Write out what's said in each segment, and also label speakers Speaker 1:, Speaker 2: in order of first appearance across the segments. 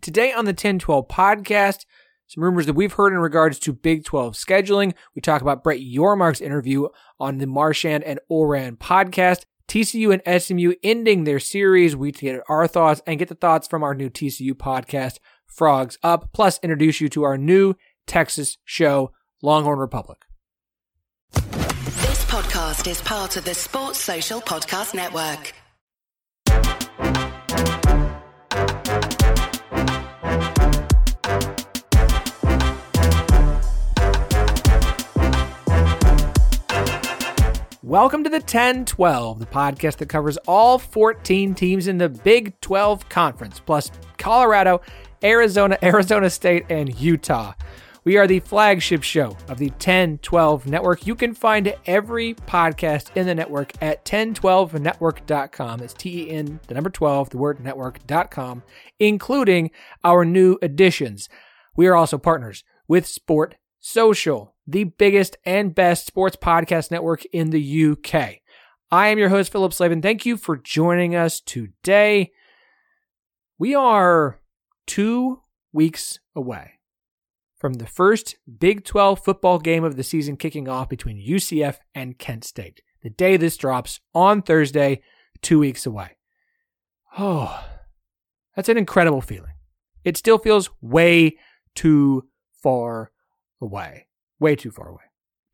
Speaker 1: Today on the 1012 podcast, some rumors that we've heard in regards to Big 12 scheduling. We talk about Brett Yormark's interview on the Marchand and Ourand podcast. TCU and SMU ending their series. We get our thoughts and get the thoughts from our new TCU podcast, Frogs Up, plus introduce you to our new Texas show, Longhorn Republic.
Speaker 2: This podcast is part of the Sports Social Podcast Network.
Speaker 1: Welcome to the 1012, the podcast that covers all 14 teams in the Big 12 Conference, plus Colorado, Arizona, Arizona State, and Utah. We are the flagship show of the 1012 network. You can find every podcast in the network at 1012network.com. It's T E N, the number 12, the word network.com, including our new additions. We are also partners with Sport Social, the biggest and best sports podcast network in the UK. I am your host, Philip Slavin. Thank you for joining us today. We are two weeks away from the first Big 12 football game of the season kicking off between UCF and Kent State. The day this drops on Thursday, two weeks away. Oh, that's an incredible feeling. It still feels way too far away. Way too far away.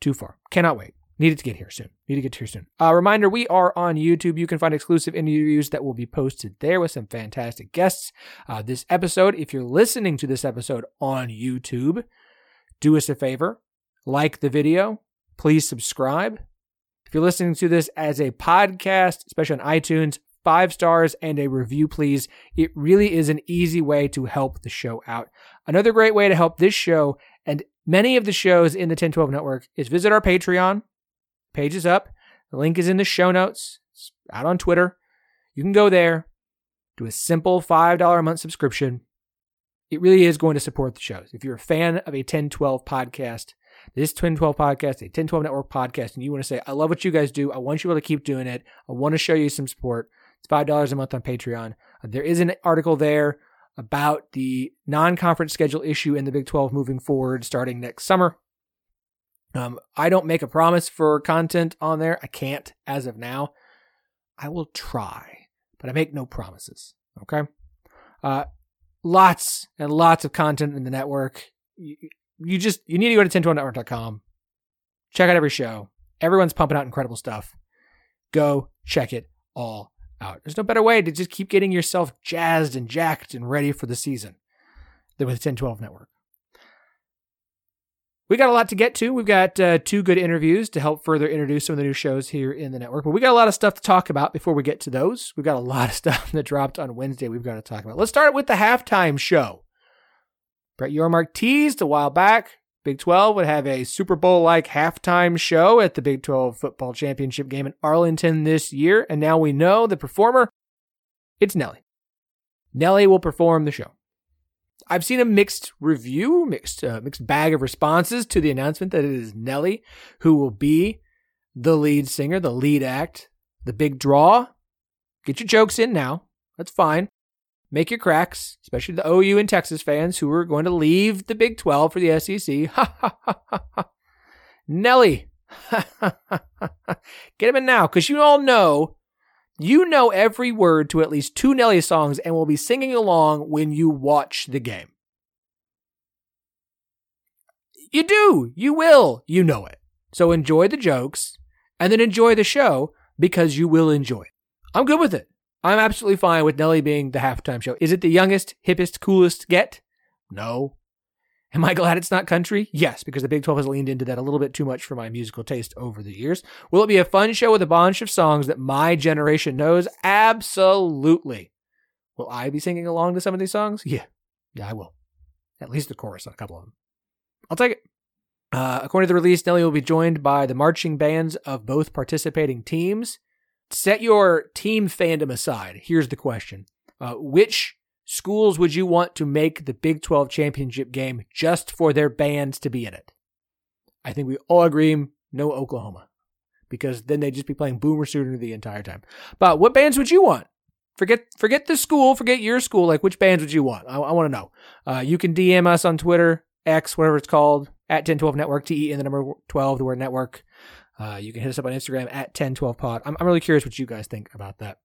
Speaker 1: Too far. Cannot wait. Needed to get here soon. Need to get here soon. Uh, reminder we are on YouTube. You can find exclusive interviews that will be posted there with some fantastic guests. Uh, this episode, if you're listening to this episode on YouTube, do us a favor like the video. Please subscribe. If you're listening to this as a podcast, especially on iTunes, five stars and a review, please. It really is an easy way to help the show out. Another great way to help this show and many of the shows in the 1012 network is visit our Patreon. Page is up. The link is in the show notes. It's out on Twitter. You can go there, do a simple $5 a month subscription. It really is going to support the shows. If you're a fan of a 1012 podcast, this 1012 podcast, a 1012 network podcast, and you want to say, I love what you guys do. I want you all to keep doing it. I want to show you some support. It's $5 a month on Patreon. There is an article there about the non conference schedule issue in the Big 12 moving forward starting next summer. Um, I don't make a promise for content on there. I can't as of now. I will try, but I make no promises. Okay. Uh, lots and lots of content in the network. You, you just, you need to go to 1012network.com. Check out every show. Everyone's pumping out incredible stuff. Go check it all out. There's no better way to just keep getting yourself jazzed and jacked and ready for the season than with 1012 Network. We got a lot to get to. We've got uh, two good interviews to help further introduce some of the new shows here in the network. But we got a lot of stuff to talk about before we get to those. We've got a lot of stuff that dropped on Wednesday we've got to talk about. Let's start with the halftime show. Brett Yormark teased a while back Big 12 would have a Super Bowl like halftime show at the Big 12 football championship game in Arlington this year. And now we know the performer, it's Nelly. Nelly will perform the show. I've seen a mixed review, mixed uh, mixed bag of responses to the announcement that it is Nelly who will be the lead singer, the lead act, the big draw. Get your jokes in now. That's fine make your cracks, especially the OU and Texas fans who are going to leave the Big 12 for the SEC. Nelly, get him in now because you all know, you know every word to at least two Nelly songs and will be singing along when you watch the game. You do, you will, you know it. So enjoy the jokes and then enjoy the show because you will enjoy it. I'm good with it. I'm absolutely fine with Nelly being the halftime show. Is it the youngest, hippest, coolest get? No. Am I glad it's not country? Yes, because the Big 12 has leaned into that a little bit too much for my musical taste over the years. Will it be a fun show with a bunch of songs that my generation knows? Absolutely. Will I be singing along to some of these songs? Yeah. Yeah, I will. At least the chorus on a couple of them. I'll take it. Uh, according to the release, Nelly will be joined by the marching bands of both participating teams set your team fandom aside. Here's the question uh, Which schools would you want to make the Big 12 championship game just for their bands to be in it? I think we all agree no Oklahoma because then they'd just be playing Boomer Sooner the entire time. But what bands would you want? forget forget the school, forget your school. Like, which bands would you want? I, I want to know. Uh, you can DM us on Twitter, X, whatever it's called, at 1012 Network, T E in the number 12, the word network. Uh, you can hit us up on Instagram at 1012pod. I'm, I'm really curious what you guys think about that.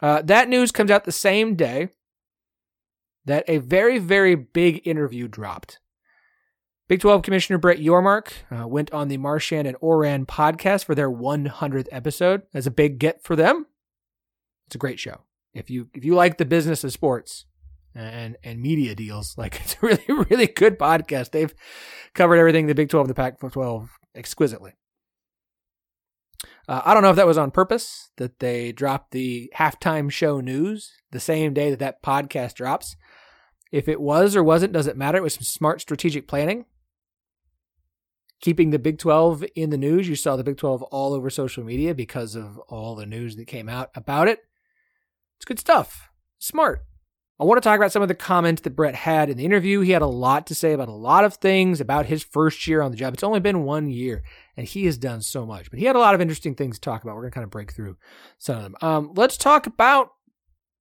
Speaker 1: Uh, that news comes out the same day that a very, very big interview dropped. Big 12 Commissioner Brett Yormark uh, went on the Marchand and Ourand podcast for their 100th episode. That's a big get for them. It's a great show. If you if you like the business of sports and and media deals, like it's a really really good podcast. They've covered everything the Big 12 the Pac 12 exquisitely. Uh, I don't know if that was on purpose that they dropped the halftime show news the same day that that podcast drops. If it was or wasn't, doesn't matter. It was some smart strategic planning. Keeping the Big 12 in the news. You saw the Big 12 all over social media because of all the news that came out about it. It's good stuff. Smart. I want to talk about some of the comments that Brett had in the interview. He had a lot to say about a lot of things about his first year on the job. It's only been one year, and he has done so much. But he had a lot of interesting things to talk about. We're going to kind of break through some of them. Um, let's talk about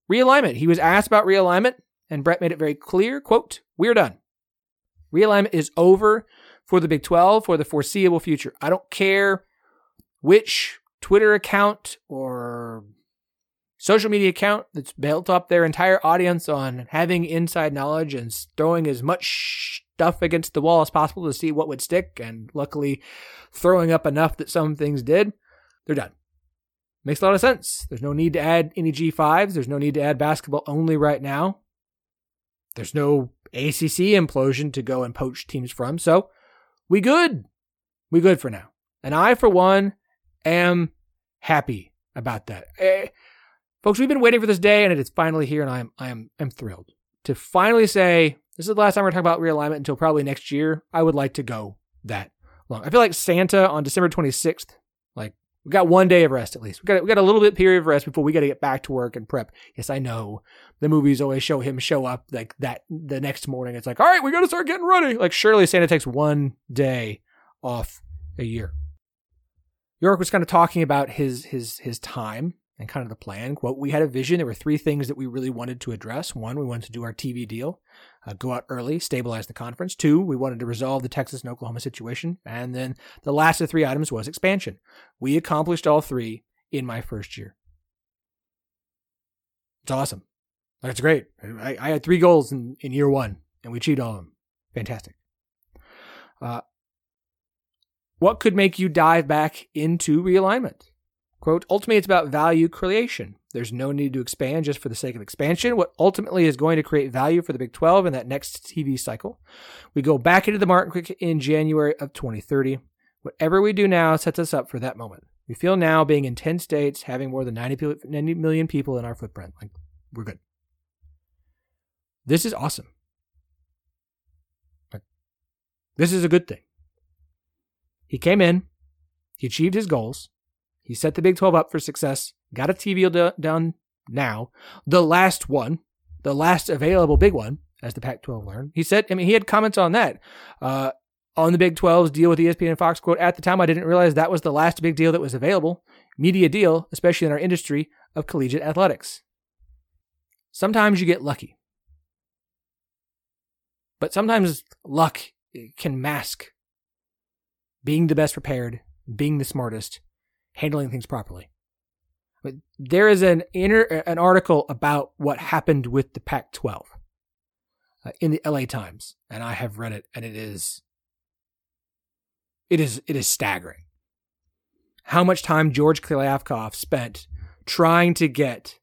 Speaker 1: realignment. He was asked about realignment, and Brett made it very clear, quote, we're done. Realignment is over for the Big 12 for the foreseeable future. I don't care which Twitter account or social media account that's built up their entire audience on having inside knowledge and throwing as much stuff against the wall as possible to see what would stick, and luckily throwing up enough that some things did, they're done. Makes a lot of sense. There's no need to add any G5s. There's no need to add basketball only right now. There's no ACC implosion to go and poach teams from. So we good. We good for now. And I, for one, am happy about that. Eh, Folks, we've been waiting for this day and it is finally here and I am I am I'm thrilled to finally say this is the last time we're talking about realignment until probably next year. I would like to go that long. I feel like Santa on December 26th, like we got one day of rest at least. We got we got a little bit period of rest before we got to get back to work and prep. Yes, I know the movies always show him show up like that the next morning. It's like, all right, we got to start getting ready. Like surely Santa takes one day off a year. York was kind of talking about his his his time and kind of the plan. Quote, we had a vision. There were three things that we really wanted to address. One, we wanted to do our TV deal, uh, go out early, stabilize the conference. Two, we wanted to resolve the Texas and Oklahoma situation. And then the last of three items was expansion. We accomplished all three in my first year. It's awesome. That's great. I, I had three goals in, in year one, and we achieved all of them. Fantastic. Uh, what could make you dive back into realignment? Quote, ultimately, it's about value creation. There's no need to expand just for the sake of expansion. What ultimately is going to create value for the Big 12 in that next TV cycle. We go back into the market in January of 2030. Whatever we do now sets us up for that moment. We feel now being in 10 states, having more than 90, 90 million people in our footprint. Like, we're good. This is awesome. Like, this is a good thing. He came in, he achieved his goals, he set the Big 12 up for success, got a TV deal done now, the last one, the last available big one, as the Pac 12 learned. He said, I mean, he had comments on that. Uh, on the Big 12's deal with ESPN and Fox, quote, at the time I didn't realize that was the last big deal that was available, media deal, especially in our industry of collegiate athletics. Sometimes you get lucky. But sometimes luck can mask being the best prepared, being the smartest, handling things properly. But there is an an article about what happened with the Pac-12 uh, in the LA Times, and I have read it, and it is it is it is staggering how much time George Kliavkoff spent trying to get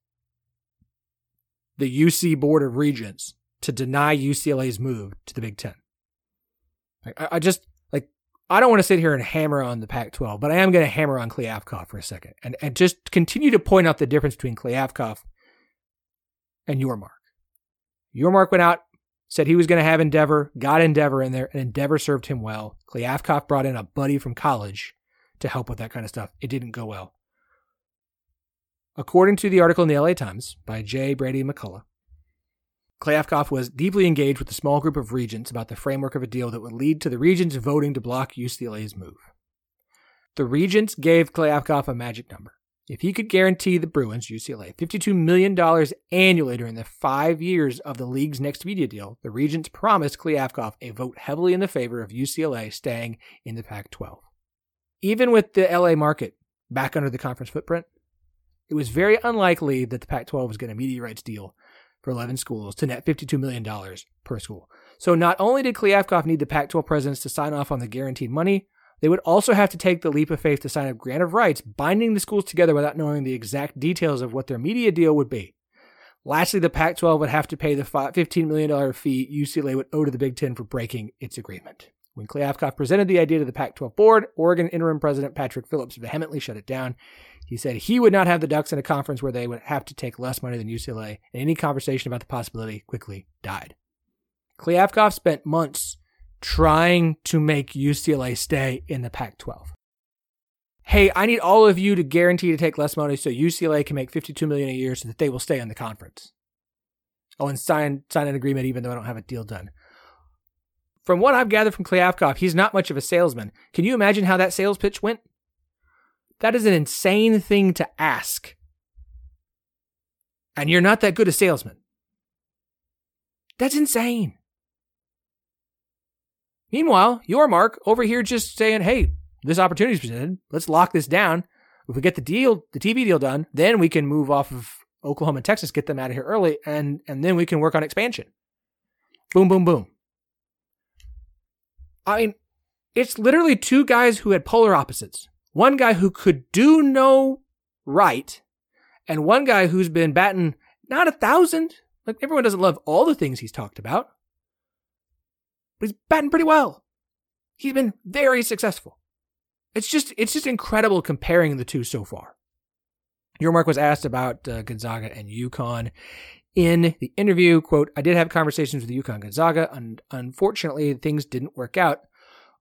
Speaker 1: the UC Board of Regents to deny UCLA's move to the Big Ten. I, I just I don't want to sit here and hammer on the Pac 12, but I am going to hammer on Kliavkoff for a second and, and just continue to point out the difference between Kliavkoff and Yormark. Your mark went out, said he was going to have Endeavor, got Endeavor in there, and Endeavor served him well. Kliavkoff brought in a buddy from college to help with that kind of stuff. It didn't go well. According to the article in the LA Times by J. Brady McCollough, Kliavkoff was deeply engaged with a small group of regents about the framework of a deal that would lead to the regents voting to block UCLA's move. The regents gave Kliavkoff a magic number. if he could guarantee the Bruins, UCLA, $52 million annually during the five years of the league's next media deal, the Regents promised Kliavkoff a vote heavily in the favor of UCLA staying in the Pac 12. Even with the LA market back under the conference footprint, it was very unlikely that the Pac 12 was going to media rights deal for 11 schools to net $52 million per school. So not only did Kliavkoff need the Pac 12 presidents to sign off on the guaranteed money, they would also have to take the leap of faith to sign a grant of rights, binding the schools together without knowing the exact details of what their media deal would be. Lastly, the Pac 12 would have to pay the $15 million fee UCLA would owe to the Big Ten for breaking its agreement. When Kliavkoff presented the idea to the Pac 12 board, Oregon interim president Patrick Phillips vehemently shut it down. He said he would not have the Ducks in a conference where they would have to take less money than UCLA, and any conversation about the possibility quickly died. Kliavkoff spent months trying to make UCLA stay in the Pac 12. Hey, I need all of you to guarantee to take less money so UCLA can make 52 million a year so that they will stay in the conference. Oh, and sign sign an agreement even though I don't have a deal done. From what I've gathered from Kliavkoff, he's not much of a salesman. Can you imagine how that sales pitch went? That is an insane thing to ask. And you're not that good a salesman. That's insane. Meanwhile, Yormark over here just saying, hey, this opportunity is presented. Let's lock this down. If we get the deal, the TV deal done, then we can move off of Oklahoma and Texas, get them out of here early, and, and then we can work on expansion. Boom, boom, boom. I mean, it's literally two guys who had polar opposites. One guy who could do no right, and one guy who's been batting not a thousand. Like everyone doesn't love all the things he's talked about, but he's batting pretty well. He's been very successful. It's just it's just incredible comparing the two so far. Yormark was asked about uh, Gonzaga and UConn in the interview. "Quote: I did have conversations with UConn Gonzaga, and unfortunately, things didn't work out,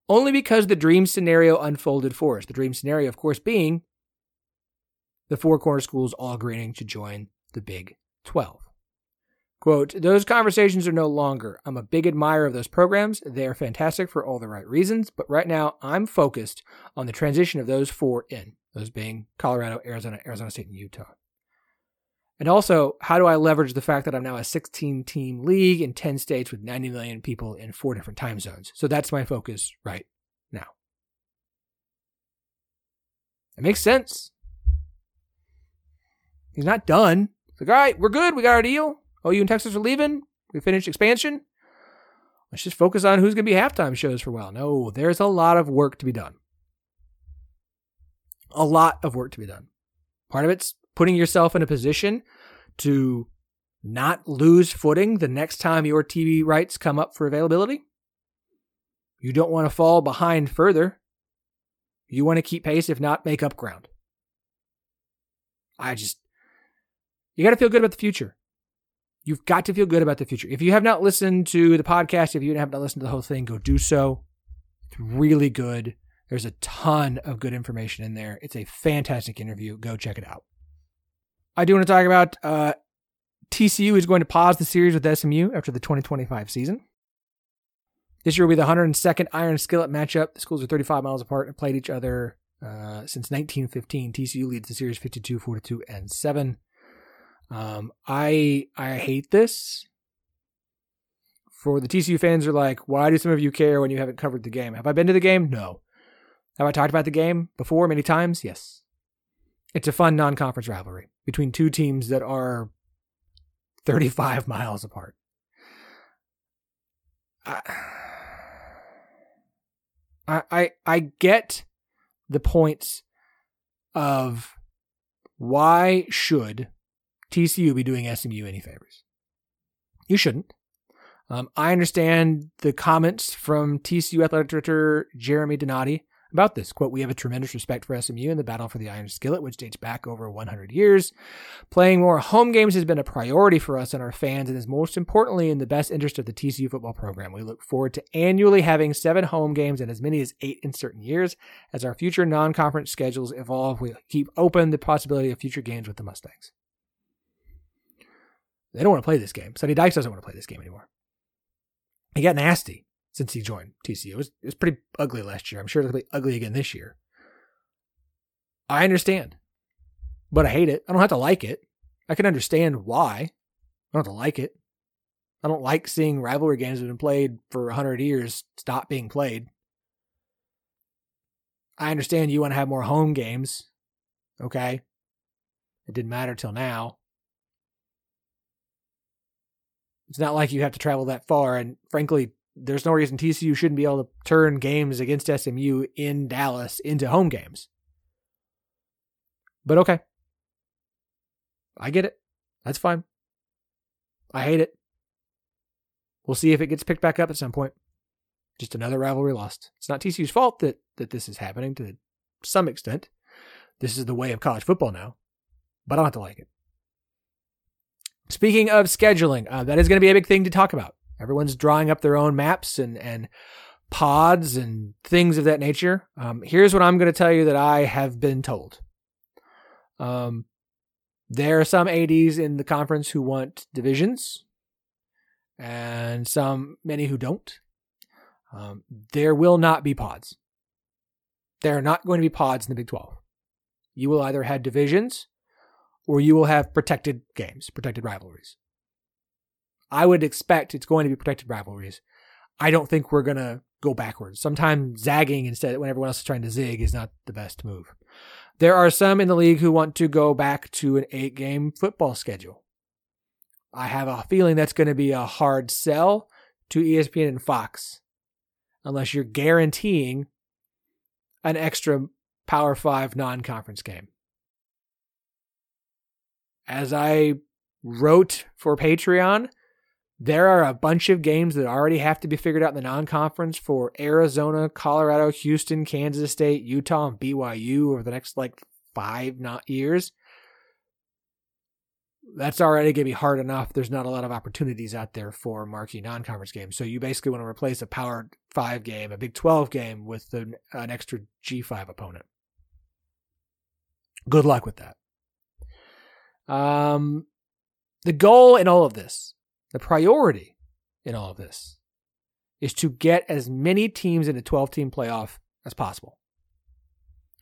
Speaker 1: only because the dream scenario unfolded for us. The dream scenario, of course, being the four corner schools all agreeing to join the Big Twelve. Quote, those conversations are no longer. I'm a big admirer of those programs. They are fantastic for all the right reasons, but right now I'm focused on the transition of those four in, those being Colorado, Arizona, Arizona State, and Utah. And also, how do I leverage the fact that I'm now a 16 team league in 10 states with 90 million people in four different time zones? So that's my focus right now. It makes sense. He's not done. It's like, all right, we're good. We got our deal. OU and Texas are leaving. We finished expansion. Let's just focus on who's going to be halftime shows for a while. No, there's a lot of work to be done. A lot of work to be done. Part of it's putting yourself in a position to not lose footing the next time your TV rights come up for availability. You don't want to fall behind further. You want to keep pace, if not make up ground. I just, you got to feel good about the future. You've got to feel good about the future. If you have not listened to the podcast, if you have not listened to the whole thing, go do so. It's really good. There's a ton of good information in there. It's a fantastic interview. Go check it out. I do want to talk about uh, TCU is going to pause the series with SMU after the 2025 season. This year will be the 102nd Iron Skillet matchup. The schools are 35 miles apart and played each other uh, since 1915. TCU leads the series 52, 42, and 7. Um, I I hate this. For the TCU fans are like, why do some of you care when you haven't covered the game? Have I been to the game? No. Have I talked about the game before many times? Yes. It's a fun non-conference rivalry between two teams that are 35 miles apart. I I I get the points of why should TCU be doing SMU any favors. You shouldn't. Um, I understand the comments from TCU athletic director Jeremy Donati about this. Quote, we have a tremendous respect for SMU and the battle for the Iron Skillet, which dates back over 100 years. Playing more home games has been a priority for us and our fans and is most importantly in the best interest of the TCU football program. We look forward to annually having seven home games and as many as eight in certain years. As our future non-conference schedules evolve, we keep open the possibility of future games with the Mustangs. They don't want to play this game. Sonny Dykes doesn't want to play this game anymore. He got nasty since he joined TCU. It was, it was pretty ugly last year. I'm sure it'll be ugly again this year. I understand. but I hate it. I don't have to like it. I can understand why. I don't have to like it. I don't like seeing rivalry games that have been played for 100 years stop being played. I understand you want to have more home games. Okay. It didn't matter till now. It's not like you have to travel that far. And frankly, there's no reason TCU shouldn't be able to turn games against SMU in Dallas into home games. But okay. I get it. That's fine. I hate it. We'll see if it gets picked back up at some point. Just another rivalry lost. It's not TCU's fault that, that this is happening to some extent. This is the way of college football now, but I don't have to like it. Speaking of scheduling, uh, that is going to be a big thing to talk about. Everyone's drawing up their own maps and, and pods and things of that nature. Um, here's what I'm going to tell you that I have been told. Um, there are some ADs in the conference who want divisions, and some many who don't. Um, there will not be pods. There are not going to be pods in the Big 12. You will either have divisions or you will have protected games, protected rivalries. I would expect it's going to be protected rivalries. I don't think we're going to go backwards. Sometimes zagging instead when everyone else is trying to zig is not the best move. There are some in the league who want to go back to an eight game football schedule. I have a feeling that's going to be a hard sell to ESPN and Fox unless you're guaranteeing an extra Power 5 non conference game. As I wrote for Patreon, there are a bunch of games that already have to be figured out in the non conference for Arizona, Colorado, Houston, Kansas State, Utah, and BYU over the next like five not years. That's already going to be hard enough. There's not a lot of opportunities out there for marquee non conference games. So you basically want to replace a Power 5 game, a Big 12 game, with an, an extra G5 opponent. Good luck with that. Um, the goal in all of this the priority in all of this is to get as many teams in a 12 team playoff as possible.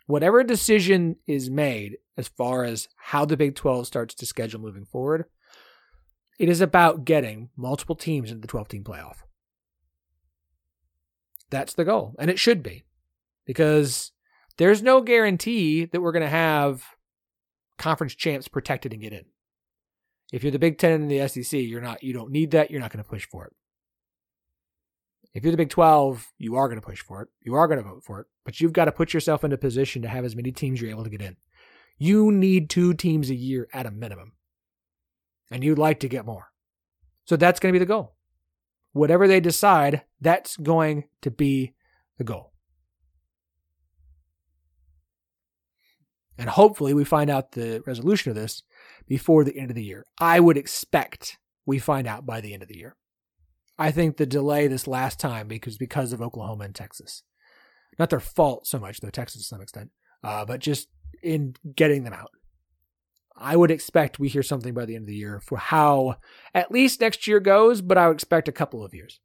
Speaker 1: Whatever decision is made as far as how the Big 12 starts to schedule moving forward, it is about getting multiple teams into the 12 team playoff. That's the goal. And it should be because there's no guarantee that we're going to have conference champs protected and get in. If you're the Big Ten and the SEC, you're not. You don't need that. You're not going to push for it. If you're the Big 12, you are going to push for it. You are going to vote for it. But you've got to put yourself in a position to have as many teams you're able to get in. You need two teams a year at a minimum. And you'd like to get more. So that's going to be the goal. Whatever they decide, that's going to be the goal. And hopefully we find out the resolution of this before the end of the year. I would expect we find out by the end of the year. I think the delay this last time because because of Oklahoma and Texas, not their fault so much though Texas to some extent, uh, but just in getting them out. I would expect we hear something by the end of the year for how at least next year goes, but I would expect a couple of years.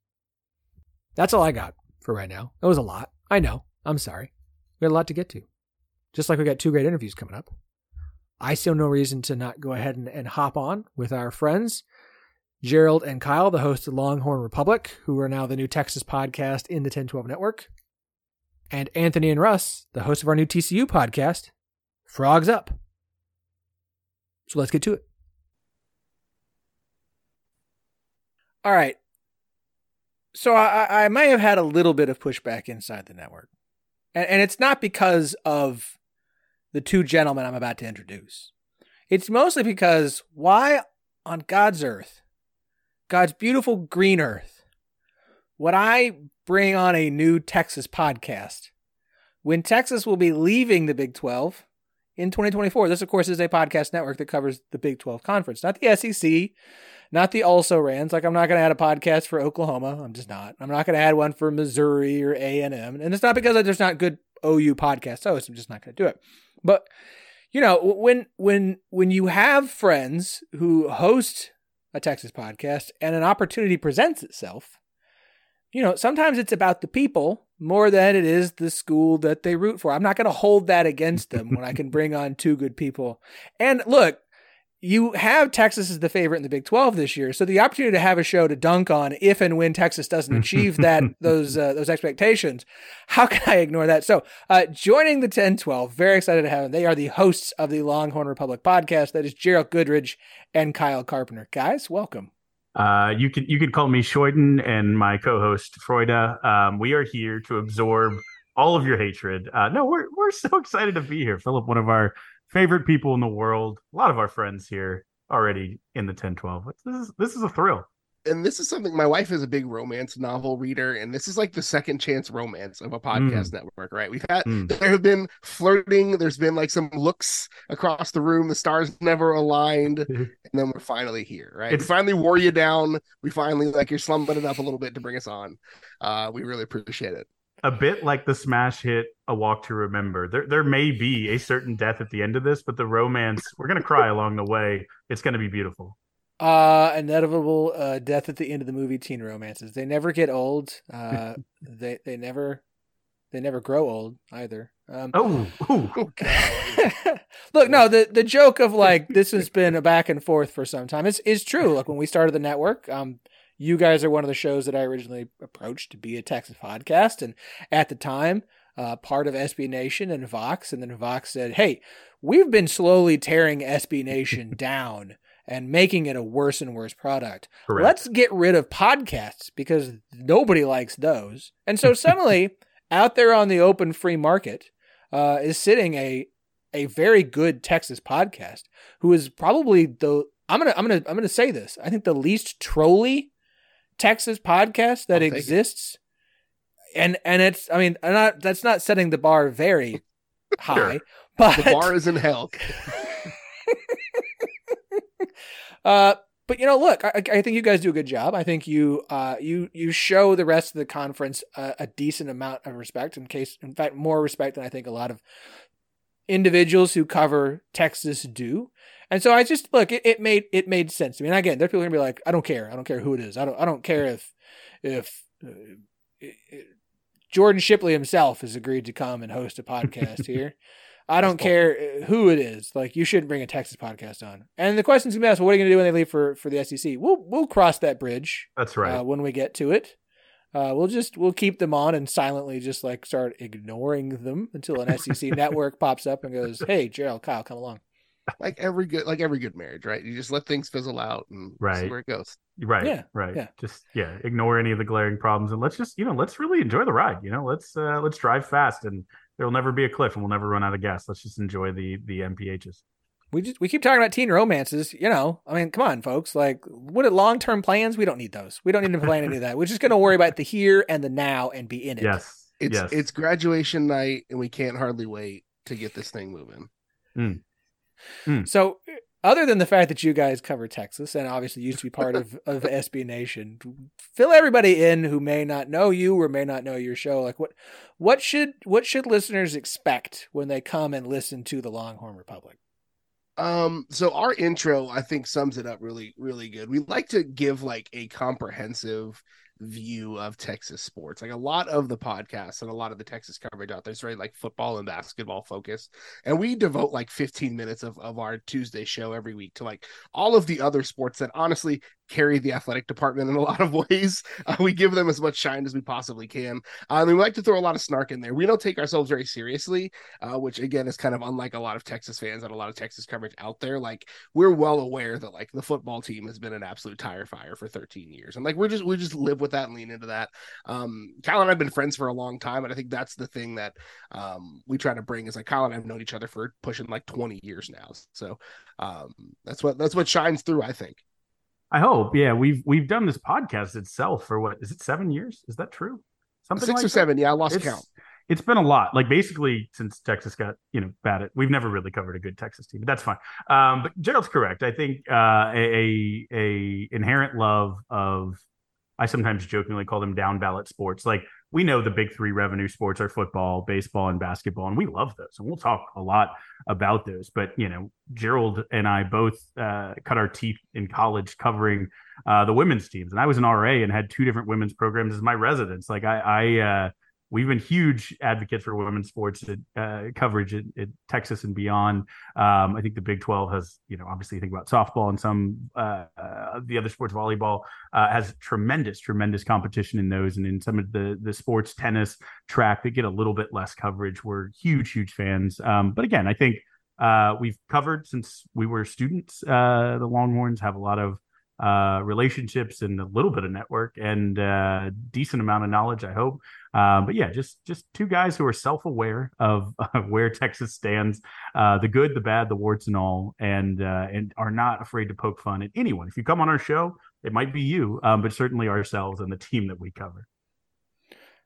Speaker 1: That's all I got for right now. It was a lot. I know. I'm sorry. We had a lot to get to. Just like we got two great interviews coming up. I see no reason to not go ahead and, and hop on with our friends, Gerald and Kyle, the hosts of Longhorn Republic, who are now the new Texas podcast in the 1012 network, and Anthony and Russ, the hosts of our new TCU podcast, Frogs Up. So let's get to it. All right. So I, I may have had a little bit of pushback inside the network. And, and it's not because of the two gentlemen I'm about to introduce. It's mostly because why on God's earth, God's beautiful green earth, would I bring on a new Texas podcast when Texas will be leaving the Big 12 in 2024? This, of course, is a podcast network that covers the Big 12 conference, not the SEC, not the also rans. Like I'm not going to add a podcast for Oklahoma. I'm just not. I'm not going to add one for Missouri or A&M. And it's not because there's not good OU podcast hosts. Oh, I'm just not going to do it. But you know, when when when you have friends who host a Texas podcast and an opportunity presents itself, you know, sometimes it's about the people more than it is the school that they root for. I'm not going to hold that against them when I can bring on two good people. And look, you have Texas as the favorite in the Big 12 this year, so the opportunity to have a show to dunk on if and when Texas doesn't achieve that those uh, those expectations, how can I ignore that? So, uh, joining the 10-12, very excited to have them. They are the hosts of the Longhorn Republic podcast. That is Gerald Goodridge and Kyle Carpenter. Guys, welcome.
Speaker 3: Uh, you can you can call me Shoyden and my co-host Freuda. Um, we are here to absorb all of your hatred. Uh, no, we're we're so excited to be here, Philip. One of our favorite people in the world. A lot of our friends here already in the 1012. This is this is a thrill.
Speaker 4: And this is something my wife is a big romance novel reader, and this is like the second chance romance of a podcast mm. network, right? We've had mm. there have been flirting, there's been like some looks across the room, the stars never aligned, and then we're finally here, right? It's, we finally wore you down. We finally like you're slumping it up a little bit to bring us on. Uh, we really appreciate it
Speaker 3: a bit like the smash hit "A Walk to Remember." There, there may be a certain death at the end of this, but the romance we're gonna cry along the way. It's gonna be beautiful.
Speaker 1: Uh, inevitable uh, death at the end of the movie. Teen romances. They never get old. Uh, they they never they never grow old either.
Speaker 3: Um, oh,
Speaker 1: look, no, the the joke of like this has been a back and forth for some time It's is true. Like when we started the network, um, you guys are one of the shows that I originally approached to be a Texas podcast. And at the time, uh, part of SB Nation and Vox. And then Vox said, Hey, we've been slowly tearing SB Nation down and making it a worse and worse product. Correct. Let's get rid of podcasts because nobody likes those. And so suddenly, out there on the open free market, uh, is sitting a a very good Texas podcast who is probably the I'm gonna I'm gonna I'm gonna say this. I think the least trolly Texas podcast that exists. And and it's I mean, I'm not that's not setting the bar very high, sure. but
Speaker 4: the bar is in hell.
Speaker 1: uh but you know, look, I, I, think you guys do a good job. I think you uh, you you show the rest of the conference a, a, decent amount of respect. In case, in fact, more respect than I think a lot of individuals who cover Texas do. And so I just look, it, it made it made sense to me. And again, there are people gonna be like, I don't care, I don't care who it is, I don't I don't care if if uh, it, Jordan Shipley himself has agreed to come and host a podcast here. I don't care uh, who it is. Like you shouldn't bring a Texas podcast on. And the question's gonna be asked, well, what are you gonna do when they leave for for the SEC? We'll we'll cross that bridge.
Speaker 3: That's right.
Speaker 1: Uh, when we get to it. Uh, we'll just we'll keep them on and silently just like start ignoring them until an SEC network pops up and goes, "Hey, Gerald, Kyle, come along."
Speaker 4: Like every good like every good marriage, right? You just let things fizzle out and right. see where it goes.
Speaker 3: Right.
Speaker 1: Yeah.
Speaker 3: Right.
Speaker 1: Yeah.
Speaker 3: Just yeah, ignore any of the glaring problems and let's just, you know, let's really enjoy the ride. You know, let's uh let's drive fast and there'll never be a cliff and we'll never run out of gas. Let's just enjoy the the MPHs.
Speaker 1: We just we keep talking about teen romances, you know. I mean, come on, folks. Like, what are long term plans? We don't need those. We don't need to plan any of that. We're just gonna worry about the here and the now and be in it.
Speaker 3: Yes.
Speaker 4: It's
Speaker 3: yes.
Speaker 4: it's graduation night and we can't hardly wait to get this thing moving.
Speaker 3: Mm.
Speaker 1: Mm. So, other than the fact that you guys cover Texas and obviously used to be part of, of SB Nation, fill everybody in who may not know you or may not know your show. Like what what should what should listeners expect when they come and listen to the Longhorn Republic?
Speaker 4: Um, so our intro, I think, sums it up really, really good. We like to give like a comprehensive view of Texas sports. Like a lot of the podcasts and a lot of the Texas coverage out there is very like football and basketball focused. And we devote like 15 minutes of, of our Tuesday show every week to like all of the other sports that honestly carry the athletic department in a lot of ways. Uh, we give them as much shine as we possibly can. Um, and we like to throw a lot of snark in there. We don't take ourselves very seriously, uh, which again is kind of unlike a lot of Texas fans and a lot of Texas coverage out there. Like we're well aware that like the football team has been an absolute tire fire for 13 years. And like we're just we just live with that and lean into that. Um, Kyle and I've been friends for a long time, and I think that's the thing that um, we try to bring is like Kyle and I've known each other for pushing like 20 years now. So um, that's what that's what shines through, I think.
Speaker 3: I hope. Yeah, we've we've done this podcast itself for what is it seven years? Is that true?
Speaker 4: Something six like or seven. Yeah, I lost
Speaker 3: it's,
Speaker 4: count.
Speaker 3: It's been a lot. Like basically since Texas got you know bad at. We've never really covered a good Texas team, but that's fine. Um, but Gerald's correct. I think uh, a a inherent love of. I sometimes jokingly call them down ballot sports. Like we know the big three revenue sports are football, baseball, and basketball, and we love those. And we'll talk a lot about those. But you know, Gerald and I both uh, cut our teeth in college covering uh, the women's teams, and I was an RA and had two different women's programs as my residence. Like I, I uh, we've been huge advocates for women's sports uh, coverage at, at, Texas and beyond. Um, I think the Big 12 has, you know, obviously think about softball and some uh, uh, the other sports, volleyball uh, has tremendous, tremendous competition in those, and in some of the the sports, tennis, track, they get a little bit less coverage. We're huge, huge fans. Um, but again, I think uh, we've covered since we were students. Uh, the Longhorns have a lot of uh, relationships and a little bit of network and uh, decent amount of knowledge. I hope. Uh, but yeah, just just two guys who are self aware of, of, where Texas stands, uh, the good, the bad, the warts, and all, and uh, and are not afraid to poke fun at anyone. If you come on our show, it might be you, um, but certainly ourselves and the team that we cover.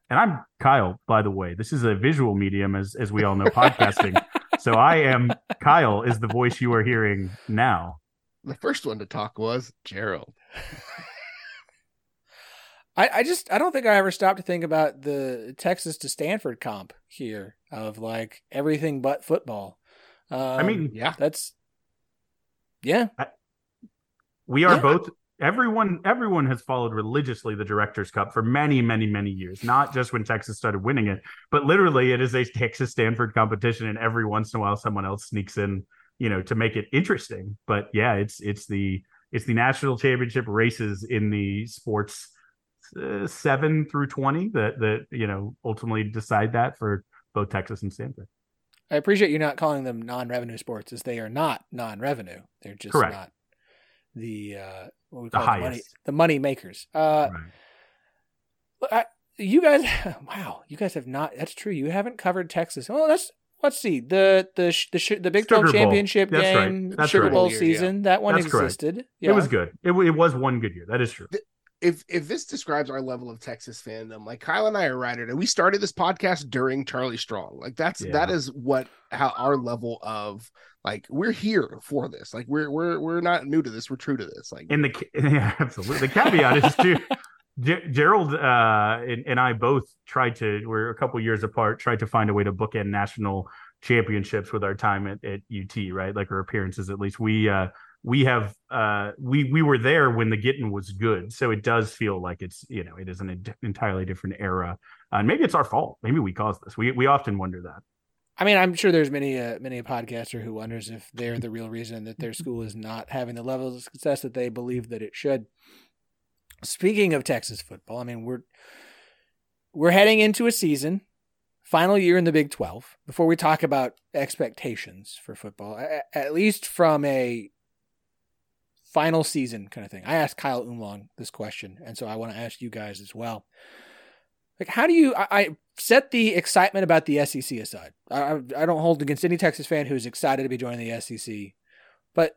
Speaker 3: And I'm Kyle, by the way. This is a visual medium, as as we all know, podcasting. so I am Kyle is the voice you are hearing now.
Speaker 4: The first one to talk was Gerald.
Speaker 1: I, I just I don't think I ever stopped to think about the Texas to Stanford comp here of like everything but football.
Speaker 3: Um, I mean,
Speaker 1: yeah, that's yeah. I,
Speaker 3: we are yeah. both everyone everyone has followed religiously the directors cup for many many many years not just when texas started winning it but literally it is a texas stanford competition and every once in a while someone else sneaks in you know to make it interesting. But yeah it's it's the it's the national championship races in the sports uh, 7 through 20 that that you know ultimately decide that for both texas and stanford.
Speaker 1: I appreciate you not calling them non-revenue sports as they are not non-revenue. They're just Correct. not the uh what we call the, the money the money makers. Uh right. I, you guys wow you guys have not that's true you haven't covered texas. Oh that's let's see the the the the Big Twelve championship That's game right. Sugar right. Bowl season yeah. that one That's existed.
Speaker 3: Yeah. It was good. It, it was one good year. That is true.
Speaker 4: If if this describes our level of Texas fandom, like Kyle and I are right and we started this podcast during Charlie Strong. Like that's yeah. that is what how our level of like we're here for this. Like we're we're we're not new to this. We're true to this. Like
Speaker 3: and the yeah, absolutely the caveat is too. Gerald uh, and, and, I both tried to. We're a couple years apart. Tried to find a way to bookend national championships with our time at, at UT, right? Like our appearances, at least. We uh, we have uh, we we were there when the Gittin was good, so it does feel like it's you know it is an entirely different era, uh, and maybe it's our fault. Maybe we caused this. We we often wonder that.
Speaker 1: I mean, I'm sure there's many uh, many a podcaster who wonders if they're the real reason that their school is not having the level of success that they believe that it should. Speaking of Texas football, I mean we're we're heading into a season, final year in the Big 12. Before we talk about expectations for football, at least from a final season kind of thing. I asked Kyle Umlong this question, and so I want to ask you guys as well. Like, how do you? I, I set the excitement about the SEC aside. I, I don't hold against any Texas fan who's excited to be joining the SEC, but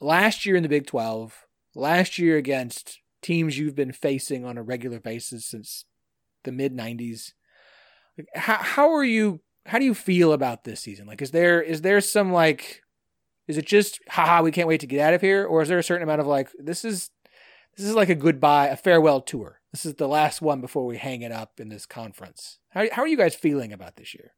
Speaker 1: last year in the Big 12, last year against teams you've been facing on a regular basis since the mid 90s how, how are you how do you feel about this season? Like is there is there some like is it just haha we can't wait to get out of here or is there a certain amount of like this is this is like a goodbye a farewell tour. This is the last one before we hang it up in this conference. How, how are you guys feeling about this year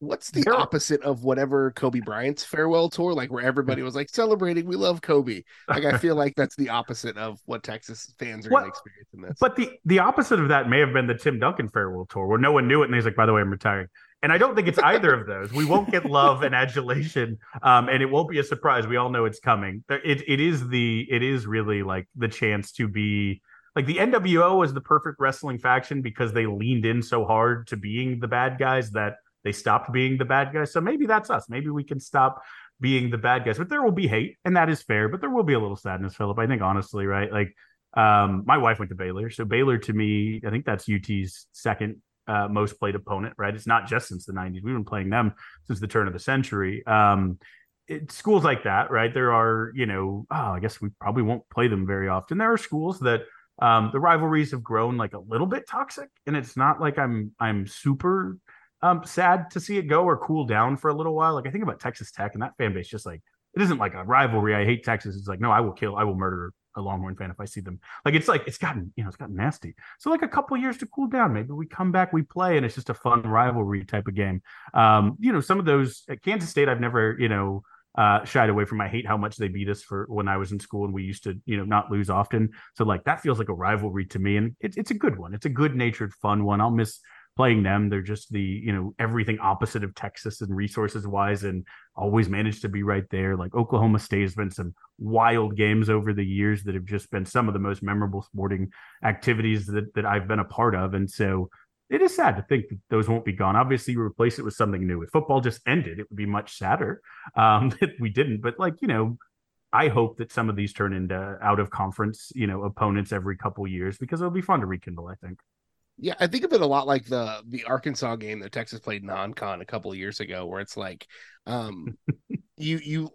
Speaker 4: what's the opposite of whatever Kobe Bryant's farewell tour, like where everybody was like celebrating, we love Kobe. Like I feel like that's the opposite of what Texas fans are going to experience in this.
Speaker 3: But the the opposite of that may have been the Tim Duncan farewell tour, where no one knew it, and he's like, "By the way, I'm retiring." And I don't think it's either of those. We won't get love and adulation, um, and it won't be a surprise. We all know it's coming. It it is the it is really like the chance to be like the NWO was the perfect wrestling faction because they leaned in so hard to being the bad guys that they stopped being the bad guys. So maybe that's us. Maybe we can stop being the bad guys. But there will be hate, and that is fair. But there will be a little sadness, Philip. I think honestly, right? Like um, my wife went to Baylor, so Baylor to me, I think that's UT's second uh, most played opponent. Right? It's not just since the '90s. We've been playing them since the turn of the century. Um, it, schools like that, right? There are, you know, oh, I guess we probably won't play them very often. There are schools that um, the rivalries have grown like a little bit toxic, and it's not like I'm I'm super um, sad to see it go or cool down for a little while. Like I think about Texas Tech and that fan base, just like it isn't like a rivalry. I hate Texas. It's like no, I will kill, I will murder a Longhorn fan if I see them. Like it's like it's gotten you know it's gotten nasty. So like a couple years to cool down. Maybe we come back, we play, and it's just a fun rivalry type of game. Um, you know, some of those at Kansas State, I've never you know uh, shied away from. I hate how much they beat us for when I was in school and we used to, you know, not lose often. So like that feels like a rivalry to me, and it, it's a good one. It's a good natured, fun one. I'll miss playing them. They're just the, you know, everything opposite of Texas and resources wise and always managed to be right there. Like Oklahoma State has been some wild games over the years that have just been some of the most memorable sporting activities that, that I've been a part of. And so it is sad to think that those won't be gone. Obviously, you replace it with something new. If football just ended, it would be much sadder um, that we didn't. But like, you know, I hope that some of these turn into out of conference, you know, opponents every couple years because it'll be fun to rekindle, I think.
Speaker 4: Yeah, I think of it a lot like the the Arkansas game that Texas played non-con a couple of years ago, where it's like, um, you you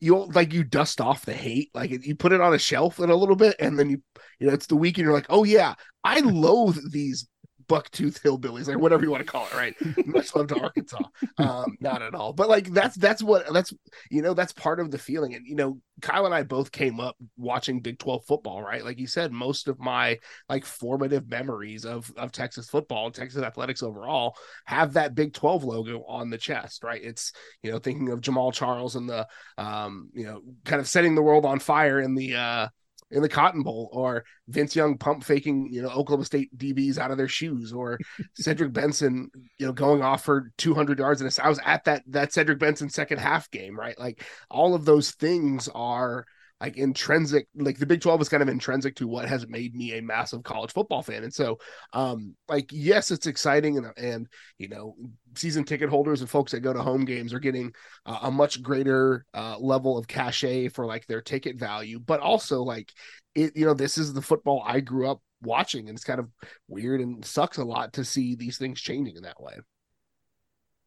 Speaker 4: you like you dust off the hate, like you put it on a shelf in a little bit, and then you you know it's the week, and You're like, oh yeah, I loathe these bucktooth hillbillies, like whatever you want to call it, right? Much love to Arkansas. Um, not at all. But like that's that's what that's you know, that's part of the feeling. And you know, Kyle and I both came up watching Big 12 football, right? Like you said, most of my like formative memories of of Texas football, and Texas athletics overall, have that Big 12 logo on the chest, right? It's you know, thinking of Jamaal Charles and the um, you know, kind of setting the world on fire in the uh in the Cotton Bowl, or Vince Young pump faking, you know, Oklahoma State DBs out of their shoes, or Cedric Benson, you know, going off for 200 yards. And I was at that that Cedric Benson second half game, right? Like all of those things are like intrinsic like the big 12 is kind of intrinsic to what has made me a massive college football fan. And so um like yes it's exciting and and you know season ticket holders and folks that go to home games are getting uh, a much greater uh, level of cachet for like their ticket value. But also like it you know this is the football i grew up watching and it's kind of weird and sucks a lot to see these things changing in that way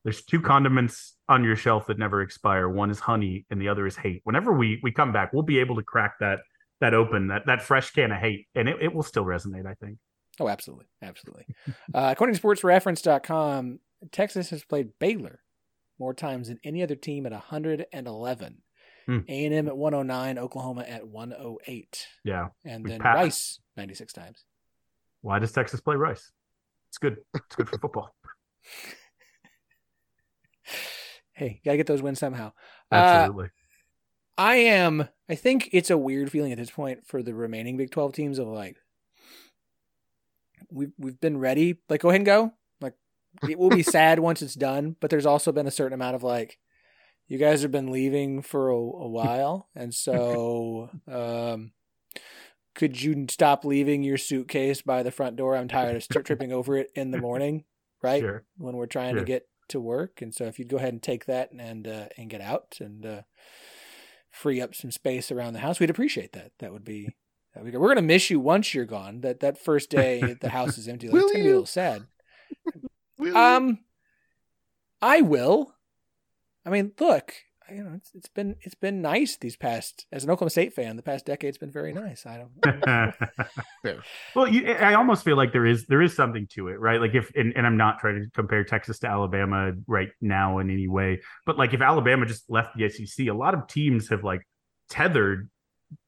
Speaker 3: there's two condiments on your shelf that never expire. One is honey, and the other is hate. Whenever we we come back, we'll be able to crack that that open that that fresh can of hate, and it, it will still resonate. I think.
Speaker 1: Oh, absolutely, absolutely. uh, according to SportsReference.com, Texas has played Baylor more times than any other team at 111. Hmm. A&M at 109, Oklahoma at 108.
Speaker 3: Yeah.
Speaker 1: And then passed. Rice 96 times.
Speaker 3: Why does Texas play Rice? It's good. It's good for football.
Speaker 1: hey, gotta get those wins somehow.
Speaker 3: Uh, Absolutely. Uh,
Speaker 1: I am. I think it's a weird feeling at this point for the remaining Big Twelve teams of like, we've we've been ready. Like, go ahead and go. Like, it will be sad once it's done. But there's also been a certain amount of like, you guys have been leaving for a, a while, and so um, could you stop leaving your suitcase by the front door? I'm tired of tripping over it in the morning, right?
Speaker 3: Sure.
Speaker 1: When we're trying sure. to get to work, and so if you'd go ahead and take that and uh, and get out and uh, free up some space around the house, we'd appreciate that. That would be. That would be We're gonna miss you once you're gone. That that first day the house is empty. Like, it's gonna be a little sad. um, I will. I mean, look, you know, it's, it's been it's been nice these past as an Oklahoma State fan. The past decade's been very nice. I don't.
Speaker 3: well, you, I almost feel like there is there is something to it, right? Like if and, and I'm not trying to compare Texas to Alabama right now in any way, but like if Alabama just left the SEC, a lot of teams have like tethered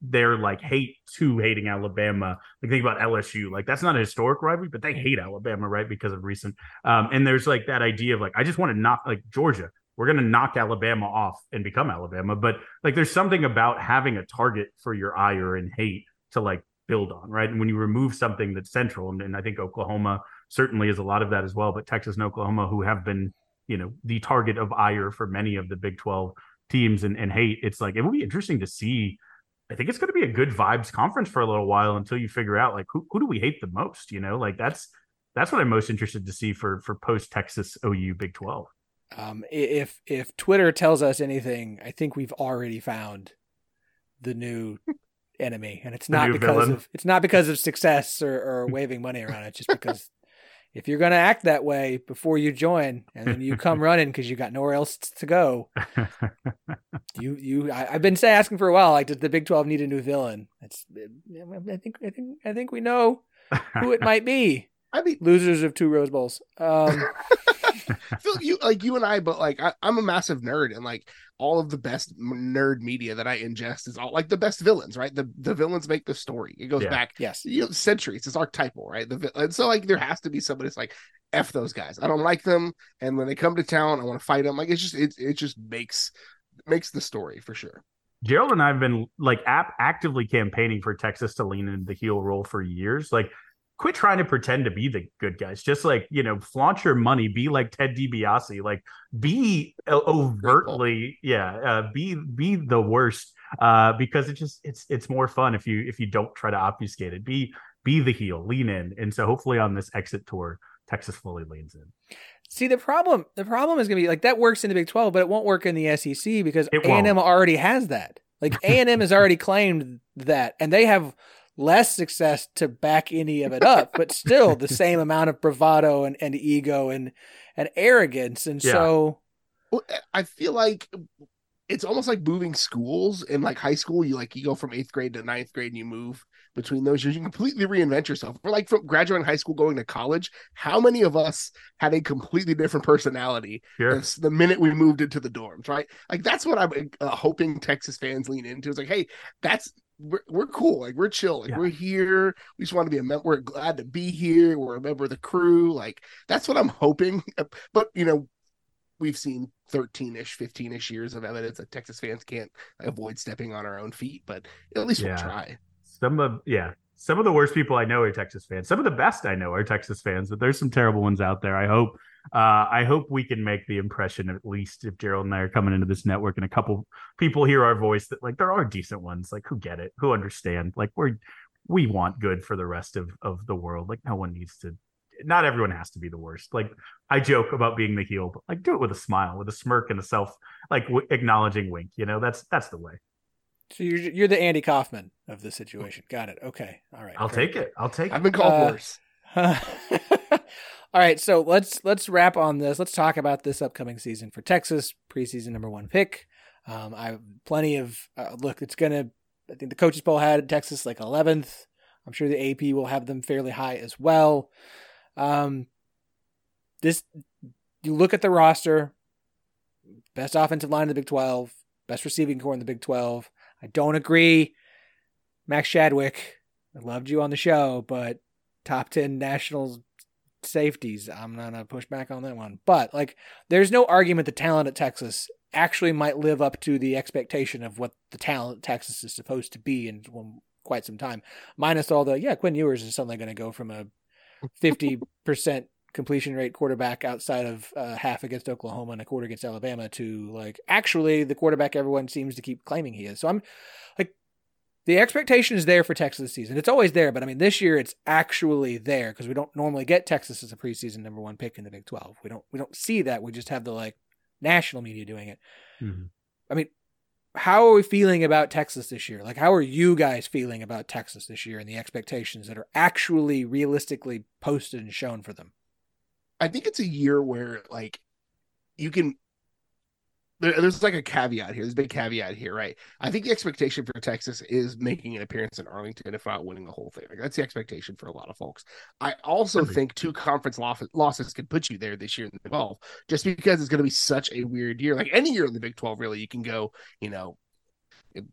Speaker 3: their like hate to hating Alabama. Like think about LSU. Like that's not a historic rivalry, but they hate Alabama, right? Because of recent. Um, and there's like that idea of like I just want to knock like Georgia we're going to knock Alabama off and become Alabama. But like, there's something about having a target for your ire and hate to like build on, right? And when you remove something that's central, and, and I think Oklahoma certainly is a lot of that as well, but Texas and Oklahoma, who have been, you know, the target of ire for many of the Big 12 teams and, and hate, it's like, it will be interesting to see. I think it's going to be a good vibes conference for a little while until you figure out like who, who do we hate the most, you know, like that's, that's what I'm most interested to see for, for post Texas OU Big 12.
Speaker 1: Um, if if Twitter tells us anything, I think we've already found the new enemy, and it's not because villain. of it's not because of success or, or waving money around. It's just because if you're going to act that way before you join, and then you come running because you got nowhere else to go, you you I, have been say, asking for a while. Like, does the Big Twelve need a new villain? It's I think I think I think we know who it might be. I mean, losers of two Rose Bowls. Um,
Speaker 4: Phil, you like you and I, but like I, am a massive nerd, and like all of the best nerd media that I ingest is all like the best villains, right? The the villains make the story. It goes yeah. back,
Speaker 1: yes,
Speaker 4: you know, centuries. It's archetypal, right? The and so like there has to be somebody that's like f those guys. I don't like them, and when they come to town, I want to fight them. Like it's just it it just makes makes the story for sure.
Speaker 3: Gerald and I have been like app actively campaigning for Texas to lean into the heel role for years. Like quit trying to pretend to be the good guys. Just like you know, flaunt your money. Be like Ted DiBiase. Like be overtly, yeah, uh, be be the worst. Uh, because it just it's it's more fun if you if you don't try to obfuscate it. Be be the heel, lean in, and so hopefully on this exit tour, Texas fully leans in.
Speaker 1: See the problem. The problem is going to be like that works in the Big Twelve, but it won't work in the SEC because A and M already has that. Like A and M has already claimed that, and they have less success to back any of it up, but still the same amount of bravado and, and ego and and arrogance. And yeah. so
Speaker 4: I feel like it's almost like moving schools in like high school. You like you go from eighth grade to ninth grade and you move between those years. You completely reinvent yourself. Or like from graduating high school going to college, how many of us had a completely different personality sure. the minute we moved into the dorms, right? Like that's what I'm uh, hoping Texas fans lean into. It's like, hey, that's we're, we're cool. Like we're chill. Like yeah. we're here. We just want to be a member. We're glad to be here. We're a member of the crew. Like that's what I'm hoping. But you know, we've seen 13ish, 15ish years of evidence that Texas fans can't avoid stepping on our own feet. But at least yeah. we'll try.
Speaker 3: Some of yeah, some of the worst people I know are Texas fans. Some of the best I know are Texas fans, but there's some terrible ones out there. I hope uh, I hope we can make the impression, at least if Gerald and I are coming into this network and a couple people hear our voice, that like there are decent ones, like who get it, who understand. Like we're we want good for the rest of of the world. Like no one needs to. Not everyone has to be the worst. Like I joke about being the heel, but like do it with a smile, with a smirk and a self like w- acknowledging wink. You know, that's that's the way.
Speaker 1: So you're you're the Andy Kaufman of the situation. Got it. Okay. All right.
Speaker 3: I'll Great. take it. I'll take. It.
Speaker 4: I've been called uh, worse.
Speaker 1: All right, so let's let's wrap on this. Let's talk about this upcoming season for Texas, preseason number one pick. Um, I have plenty of uh, look. It's gonna. I think the coaches poll had Texas like 11th. I'm sure the AP will have them fairly high as well. Um, this you look at the roster, best offensive line in the Big 12, best receiving corps in the Big 12. I don't agree, Max Shadwick. I loved you on the show, but top 10 national safeties. I'm not gonna push back on that one. But like there's no argument the talent at Texas actually might live up to the expectation of what the talent Texas is supposed to be in quite some time. Minus all the yeah, Quinn Ewers is suddenly gonna go from a fifty percent completion rate quarterback outside of uh, half against Oklahoma and a quarter against Alabama to like actually the quarterback everyone seems to keep claiming he is. So I'm like the expectation is there for Texas this season. It's always there, but I mean, this year it's actually there because we don't normally get Texas as a preseason number one pick in the Big Twelve. We don't we don't see that. We just have the like national media doing it. Mm-hmm. I mean, how are we feeling about Texas this year? Like, how are you guys feeling about Texas this year and the expectations that are actually realistically posted and shown for them?
Speaker 4: I think it's a year where like you can there, there's like a caveat here. There's a big caveat here, right? I think the expectation for Texas is making an appearance in Arlington, if not winning the whole thing. Like that's the expectation for a lot of folks. I also think two conference losses could put you there this year in the 12, just because it's going to be such a weird year. Like any year in the Big 12, really, you can go, you know,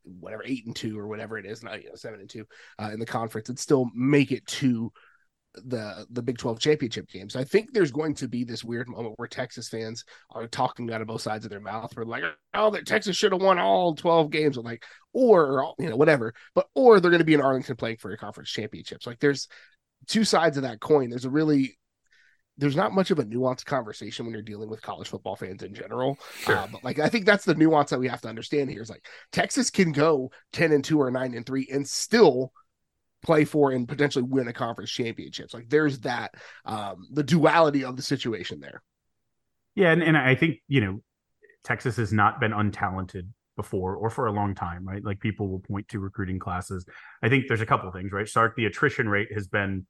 Speaker 4: whatever eight and two or whatever it is, not you know seven and two uh, in the conference, and still make it to the the Big 12 championship game. So I think there's going to be this weird moment where Texas fans are talking out of both sides of their mouth. We're like, oh, that Texas should have won all 12 games, or like, or you know, whatever. But or they're going to be in Arlington playing for a conference championships. Like there's two sides of that coin. There's a really there's not much of a nuanced conversation when you're dealing with college football fans in general. Sure. Uh, but like I think that's the nuance that we have to understand here is like Texas can go 10 and 2 or 9 and 3 and still play for and potentially win a conference championships. Like there's that um the duality of the situation there.
Speaker 3: Yeah, and, and I think, you know, Texas has not been untalented before or for a long time, right? Like people will point to recruiting classes. I think there's a couple things, right? Sark, the attrition rate has been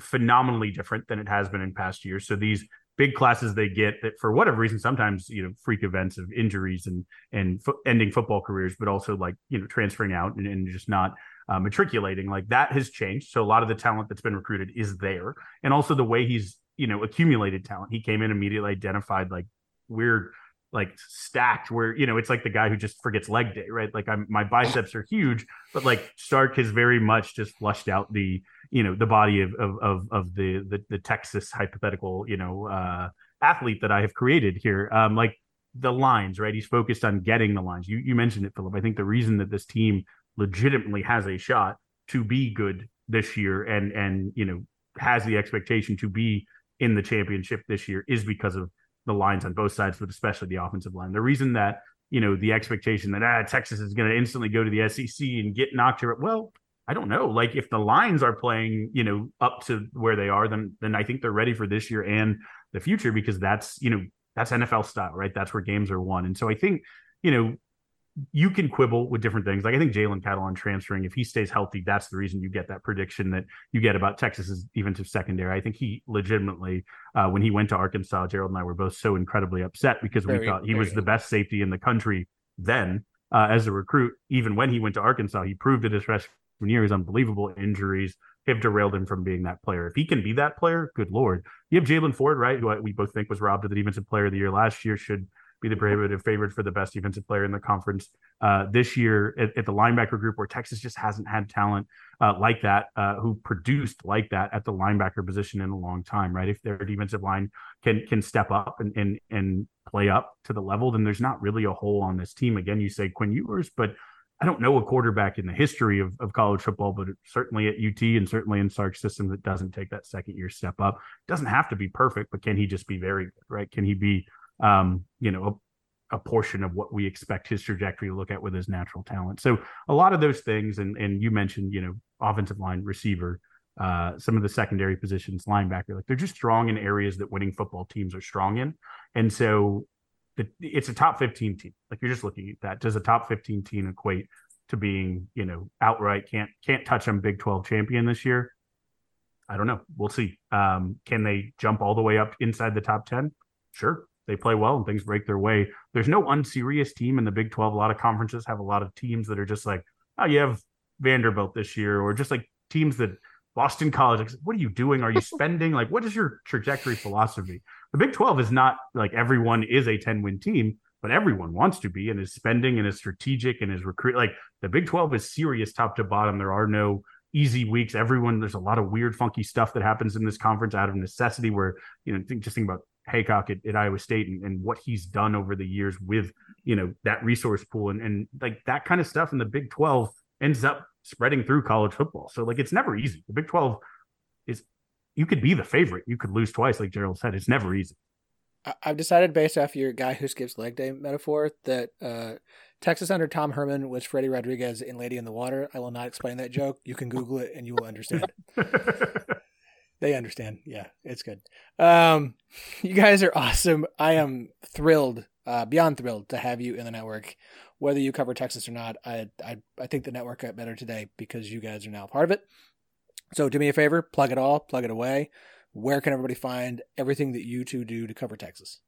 Speaker 3: phenomenally different than it has been in past years. So these big classes they get that for whatever reason sometimes you know freak events of injuries and and fo- ending football careers but also like you know transferring out and, and just not uh, matriculating like that has changed. So a lot of the talent that's been recruited is there. And also the way he's you know accumulated talent. He came in immediately identified like weird like stacked where you know it's like the guy who just forgets leg day right? Like i'm my biceps are huge but like Sark has very much just flushed out the you know the body of of of, of the, the the texas hypothetical you know uh athlete that i have created here. Um like the lines right? He's focused on getting the lines. You you mentioned it philip. I think the reason that this team legitimately has a shot to be good this year and and you know has the expectation to be in the championship this year is because of the lines on both sides, but especially the offensive line. The reason that you know the expectation that ah, Texas is going to instantly go to the SEC and get knocked here, well, I don't know. Like if the lines are playing, you know, up to where they are, then then I think they're ready for this year and the future because that's you know that's NFL style, right? That's where games are won, and so I think you know you can quibble with different things. Like I think Jalen Catalon transferring, if he stays healthy, that's the reason you get that prediction that you get about Texas's to secondary. I think he legitimately, uh, when he went to Arkansas, Gerald and I were both so incredibly upset because very, we thought he was good. the best safety in the country then uh, as a recruit. Even when he went to Arkansas, he proved it his freshman year. He's unbelievable injuries have derailed him from being that player. If he can be that player, good lord. You have Jaylan Ford, right? Who we both think was robbed of the defensive player of the year last year. Should be the prohibitive favorite for the best defensive player in the conference uh, this year at, at, the linebacker group, where Texas just hasn't had talent uh, like that, uh, who produced like that at the linebacker position in a long time, right? If their defensive line can can step up and and and play up to the level, then there's not really a hole on this team. Again, you say Quinn Ewers, but I don't know a quarterback in the history of, of college football, but certainly at UT and certainly in Sark's system that doesn't take that second year step up. Doesn't have to be perfect, but can he just be very good, right? Can he be um, you know, a, a, portion of what we expect his trajectory to look at with his natural talent. So a lot of those things, and and you mentioned, you know, offensive line, receiver, uh, some of the secondary positions, linebacker, like they're just strong in areas that winning football teams are strong in, and so the, it's a top 15 team. Like you're just looking at that. Does a top 15 team equate to being, you know, outright can't can't touch them Big 12 champion this year? I don't know. We'll see. Um, can they jump all the way up inside the top 10? Sure they play well and things break their way. There's no unserious team in the Big 12. A lot of conferences have a lot of teams that are just like, oh, you have Vanderbilt this year, or just like teams that Boston College. Like, what are you doing? Are you spending? like, what is your trajectory philosophy? The Big 12 is not like everyone is a 10 win team, but everyone wants to be and is spending and is strategic and is recruit. Like, the Big 12 is serious top to bottom. There are no easy weeks. Everyone, there's a lot of weird, funky stuff that happens in this conference out of necessity. Where you know, think just think about Heacock at, at Iowa State and, and, what he's done over the years with you know that resource pool and, and like that kind of stuff in the Big 12 ends up spreading through college football. So like it's never easy. The Big 12 is you could be the favorite, you could lose twice, like Gerald said. It's never easy.
Speaker 1: I've decided based off your guy who skips leg day metaphor that uh, Texas under Tom Herman was Freddy Rodriguez in Lady in the Water. I will not explain that joke. You can Google it and you will understand. They understand. Yeah, it's good. Um, you guys are awesome. I am thrilled, uh, beyond thrilled to have you in the network. Whether you cover Texas or not, I, I I think the network got better today because you guys are now part of it. So do me a favor, plug it all, plug it away. Where can everybody find everything that you two do to cover Texas?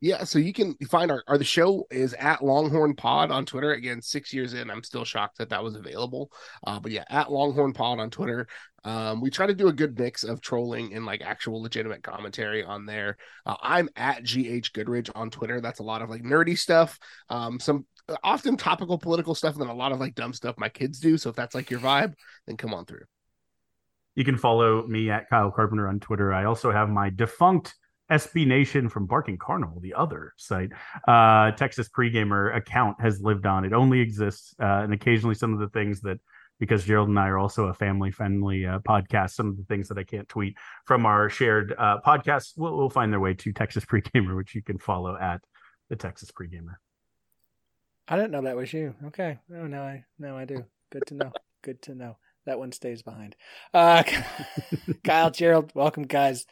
Speaker 4: Yeah, so you can find our, our the show is at Longhorn Pod on Twitter. Again, six years in, I'm still shocked that that was available. Uh, but yeah, at Longhorn Pod on Twitter. Um, we try to do a good mix of trolling and like actual legitimate commentary on there. Uh, I'm at GH Goodridge on Twitter. That's a lot of like nerdy stuff. Um, some uh, often topical political stuff, and then a lot of like dumb stuff my kids do. So if that's like your vibe, then come on through.
Speaker 3: You can follow me at Kyle Carpenter on Twitter. I also have my defunct SB Nation from Barking Carnival, the other site, uh, Texas Pregamer account has lived on. It only exists, uh, and occasionally some of the things that, because Gerald and I are also a family friendly uh, podcast, some of the things that I can't tweet from our shared uh, podcasts will, will find their way to Texas Pregamer, which you can follow at the Texas Pregamer.
Speaker 1: I didn't know that was you. Okay, oh now I now I do. Good to know. Good to know. That one stays behind. Uh, Kyle Gerald, welcome guys.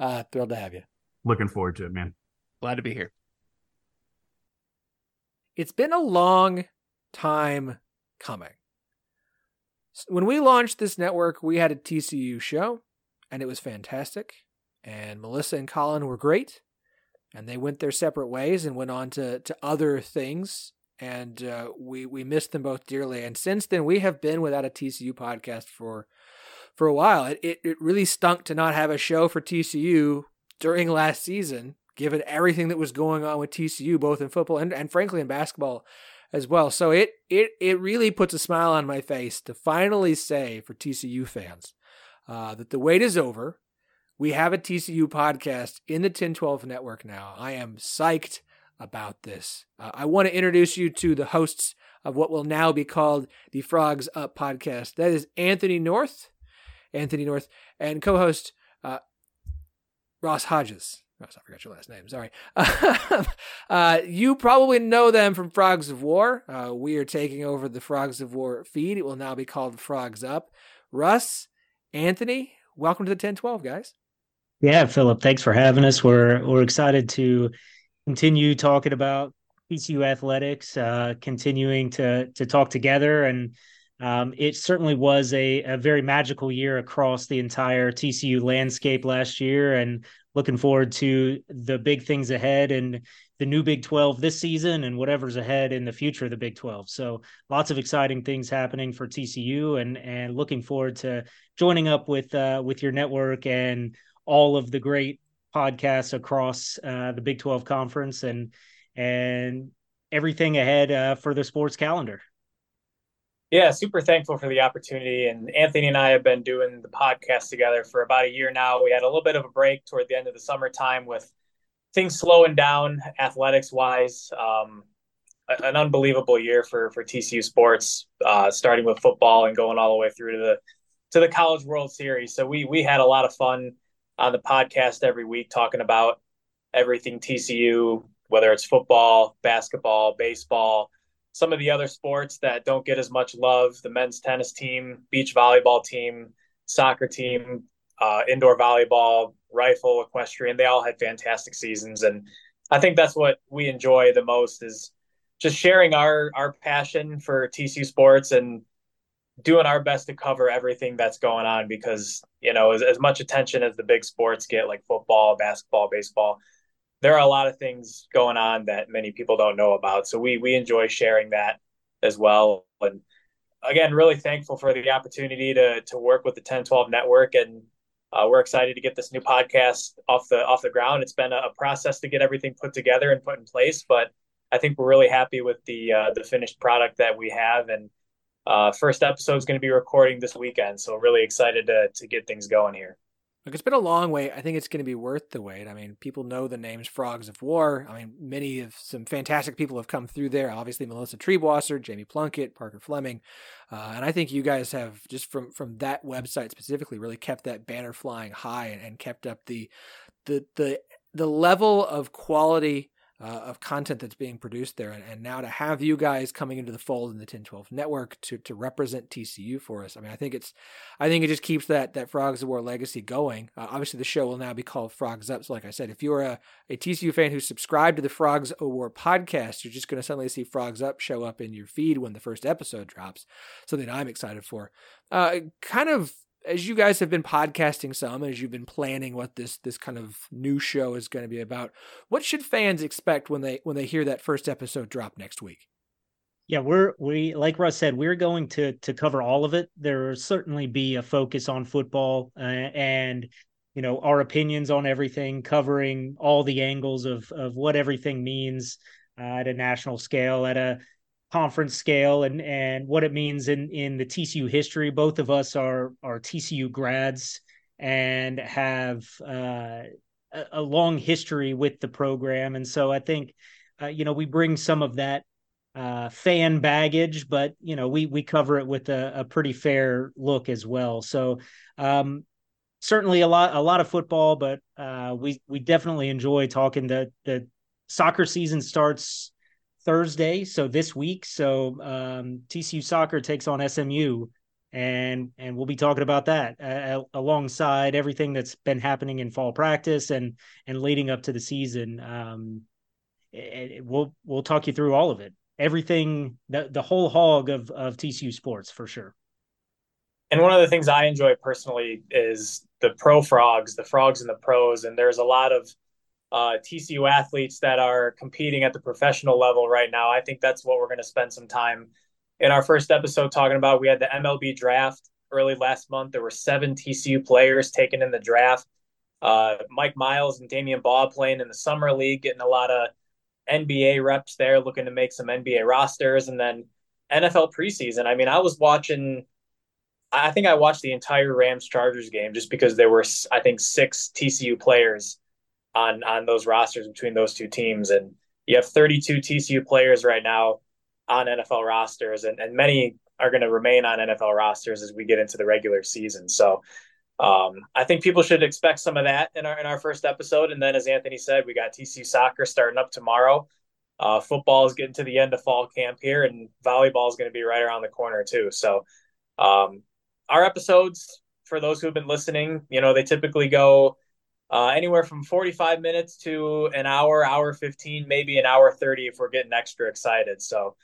Speaker 1: Uh, thrilled to have you
Speaker 3: looking forward to it, man.
Speaker 4: Glad to be here.
Speaker 1: It's been a long time coming. When we launched this network, we had a TCU show, and it was fantastic. And Melissa and Colin were great, and they went their separate ways and went on to to other things. And uh, we we missed them both dearly. And since then, we have been without a TCU podcast for for a while. It, it, it really stunk to not have a show for TCU during last season, given everything that was going on with TCU, both in football and, and frankly in basketball as well. So it it it really puts a smile on my face to finally say for TCU fans uh, that the wait is over. We have a TCU podcast in the Ten12 network now. I am psyched about this. Uh, I want to introduce you to the hosts of what will now be called the Frogs Up podcast. That is Anthony North Anthony North, and co-host uh, Russ Hodges. Ross, I forgot your last name. Sorry. uh, you probably know them from Frogs of War. Uh, we are taking over the Frogs of War feed. It will now be called Frogs Up. Russ, Anthony, welcome to the Ten12, guys.
Speaker 5: Yeah, Philip, thanks for having us. We're we're excited to continue talking about TCU athletics, uh, continuing to to talk together, and um, it certainly was a, a very magical year across the entire TCU landscape last year, and looking forward to the big things ahead and the new Big 12 this season and whatever's ahead in the future of the Big 12. So lots of exciting things happening for TCU, and and looking forward to joining up with uh, with your network and all of the great podcasts across uh, the Big 12 conference and and everything ahead uh, for the sports calendar.
Speaker 6: Yeah, super thankful for the opportunity. And Anthony and I have been doing the podcast together for about a year now. We had a little bit of a break toward the end of the summertime with things slowing down athletics wise. Um, an unbelievable year for for TCU sports, uh, starting with football and going all the way through to the to the College World Series. So we we had a lot of fun on the podcast every week talking about everything TCU, whether it's football, basketball, baseball, some of the other sports that don't get as much love the men's tennis team, beach volleyball team, soccer team, uh, indoor volleyball, rifle, equestrian. They all had fantastic seasons. And I think that's what we enjoy the most is just sharing our, our passion for TCU sports and doing our best to cover everything that's going on because, you know, as, as much attention as the big sports get, like football, basketball, baseball, there are a lot of things going on that many people don't know about. So we we enjoy sharing that as well. And again, really thankful for the opportunity to to work with the Ten12 network and uh, we're excited to get this new podcast off the off the ground. It's been a, process to get everything put together and put in place, but I think we're really happy with the uh, the finished product that we have. And uh, first episode is going to be recording this weekend, so really excited to to get things going here.
Speaker 1: Look, it's been a long wait. I think it's going to be worth the wait. I mean, people know the names Frogs of War. I mean, many of some fantastic people have come through there. Obviously, Melissa Triebwasser, Jamie Plunkett, Parker Fleming, uh, and I think you guys have just from from that website specifically really kept that banner flying high and, and kept up the the the the level of quality uh, of content that's being produced there. And, and, now to have you guys coming into the fold in the Ten12 network to, to represent TCU for us. I mean, I think it's, I think it just keeps that, that Frogs of War legacy going. Uh, obviously the show will now be called Frogs Up. So like I said, if you're a, a TCU fan who subscribed to the Frogs of War podcast, you're just going to suddenly see Frogs Up show up in your feed when the first episode drops. Something I'm excited for. Uh, kind of as you guys have been podcasting some, as you've been planning what this this kind of new show is going to be about, what should fans expect when they when they hear that first episode drop next week?
Speaker 5: Yeah, we're we like Russ said, we're going to to cover all of it. There will certainly be a focus on football uh, and you know our opinions on everything, covering all the angles of of what everything means uh, at a national scale, at a conference scale and and what it means in in the TCU history. Both of us are are TCU grads and have uh, a, a, long history with the program, and so I think uh, you know we bring some of that uh, fan baggage, but you know we we cover it with a, a pretty fair look as well. So. Um, certainly a lot a lot of football but uh, we we definitely enjoy talking the the soccer season starts Thursday, so this week. So um, TCU soccer takes on SMU, and and we'll be talking about that uh, alongside everything that's been happening in fall practice and and leading up to the season. Um, it, it, we'll we'll talk you through all of it, everything, the the whole hog of of TCU sports for sure.
Speaker 6: And one of the things I enjoy personally is the pro frogs, the frogs and the pros, and there's a lot of uh, TCU athletes that are competing at the professional level right now. I think that's what we're going to spend some time in our first episode talking about. We had the MLB draft early last month. There were seven TCU players taken in the draft. Uh, Mike Miles and Damion Baugh playing in the summer league, getting a lot of NBA reps there, looking to make some NBA rosters, and then NFL preseason. I mean, I was watching. I think I watched the entire Rams Chargers game just because there were, I think, six TCU players on on those rosters between those two teams. And you have 32 TCU players right now on NFL rosters, and, and many are going to remain on NFL rosters as we get into the regular season. So um, I think people should expect some of that in our in our first episode. And then, as Anthony said, we got TCU soccer starting up tomorrow. Uh, football is getting to the end of fall camp here, and volleyball is going to be right around the corner too. So, um, our episodes for those who have been listening, you know, they typically go uh, anywhere from 45 minutes to an hour, hour 15, maybe an hour 30 if we're getting extra excited. So,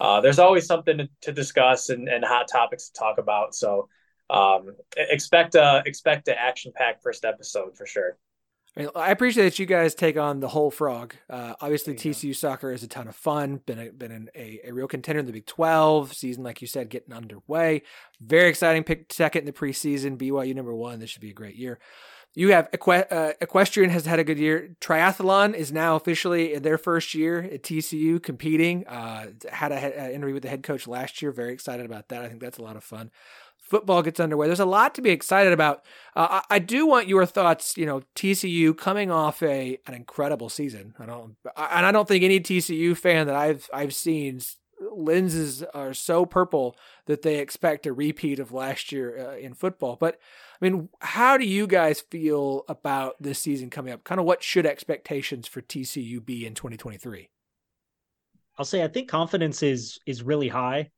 Speaker 6: uh, there's always something to, to discuss and, and, hot topics to talk about. So, um, expect a expect an action packed first episode for sure.
Speaker 1: I appreciate that you guys take on the whole frog. Uh, obviously, TCU soccer is a ton of fun. Been a, been a, a real contender in the Big Twelve season, like you said, getting underway. Very exciting. Picked second in the preseason. BYU number one. This should be a great year. You have uh, equestrian has had a good year. Triathlon is now officially in their first year at TCU competing. Uh, had an interview with the head coach last year. Very excited about that. I think that's a lot of fun football gets underway. There's a lot to be excited about. Uh, I, I, do want your thoughts. You know, TCU coming off a an incredible season. I don't, and I don't think any TCU fan that I've I've seen lenses are so purple that they expect a repeat of last year uh, in football. But I mean, how do you guys feel about this season coming up? Kind of what should expectations for TCU be in 2023?
Speaker 5: I'll say I think confidence is is really high.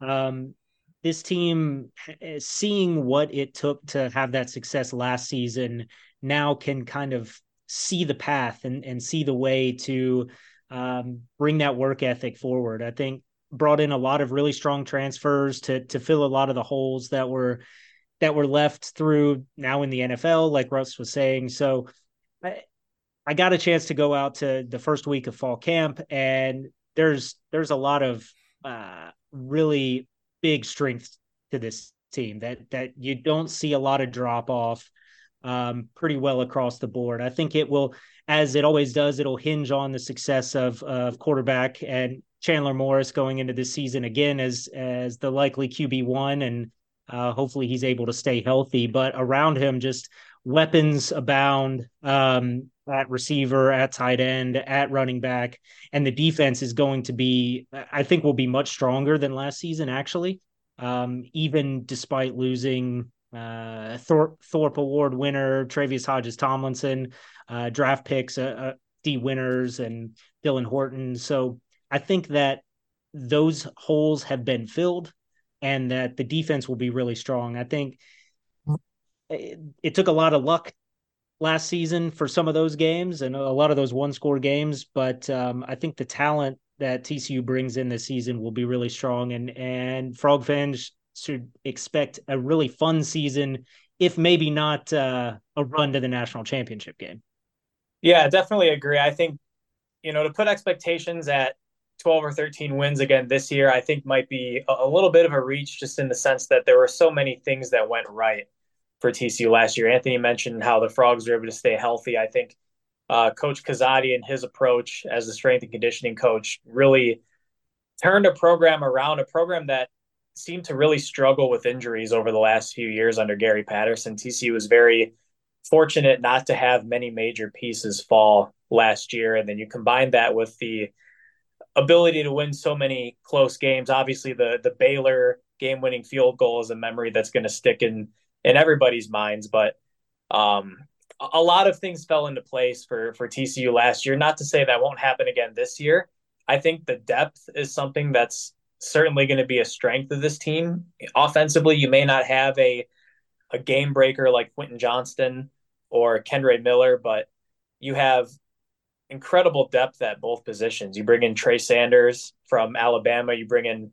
Speaker 5: Um, this team, eh, seeing what it took to have that success last season, now can kind of see the path and, and see the way to um, bring that work ethic forward. I think brought in a lot of really strong transfers to to fill a lot of the holes that were that were left through now in the NFL, like Russ was saying. So I, I got a chance to go out to the first week of fall camp, and there's there's a lot of uh, really big strength to this team that that you don't see a lot of drop off um, pretty well across the board. I think it will, as it always does, it'll hinge on the success of of quarterback and Chandler Morris going into this season again as as the likely QB one, and uh, hopefully he's able to stay healthy. But around him, just weapons abound um, at receiver, at tight end, at running back, and the defense is going to be, I think, will be much stronger than last season. Actually, um, even despite losing uh, Thorpe, Thorpe Award winner Tre'Vius Hodges Tomlinson, uh, draft picks, uh, uh Dee Winters, and Dylan Horton. So I think that those holes have been filled, and that the defense will be really strong. I think it, it took a lot of luck last season for some of those games and a lot of those one score games, but um, I think the talent that TCU brings in this season will be really strong, and and Frog fans should expect a really fun season, if maybe not uh, a run to the national championship game.
Speaker 6: Yeah, definitely agree. I think you know to put expectations at 12 or 13 wins again this year, I think might be a, little bit of a reach, just in the sense that there were so many things that went right for TCU last year. Anthony mentioned how the Frogs were able to stay healthy. I think uh, Coach Kazadi and his approach as a strength and conditioning coach really turned a program around, a program that seemed to really struggle with injuries over the last few years under Gary Patterson. TCU was very fortunate not to have many major pieces fall last year. And then you combine that with the ability to win so many close games. Obviously, the the Baylor game winning field goal is a memory that's going to stick in in everybody's minds. But um, a lot of things fell into place for for TCU last year. Not to say that won't happen again this year. I think the depth is something that's certainly going to be a strength of this team. Offensively, you may not have a a game breaker like Quentin Johnston or Kendre Miller, but you have incredible depth at both positions. You bring in Trey Sanders from Alabama, you bring in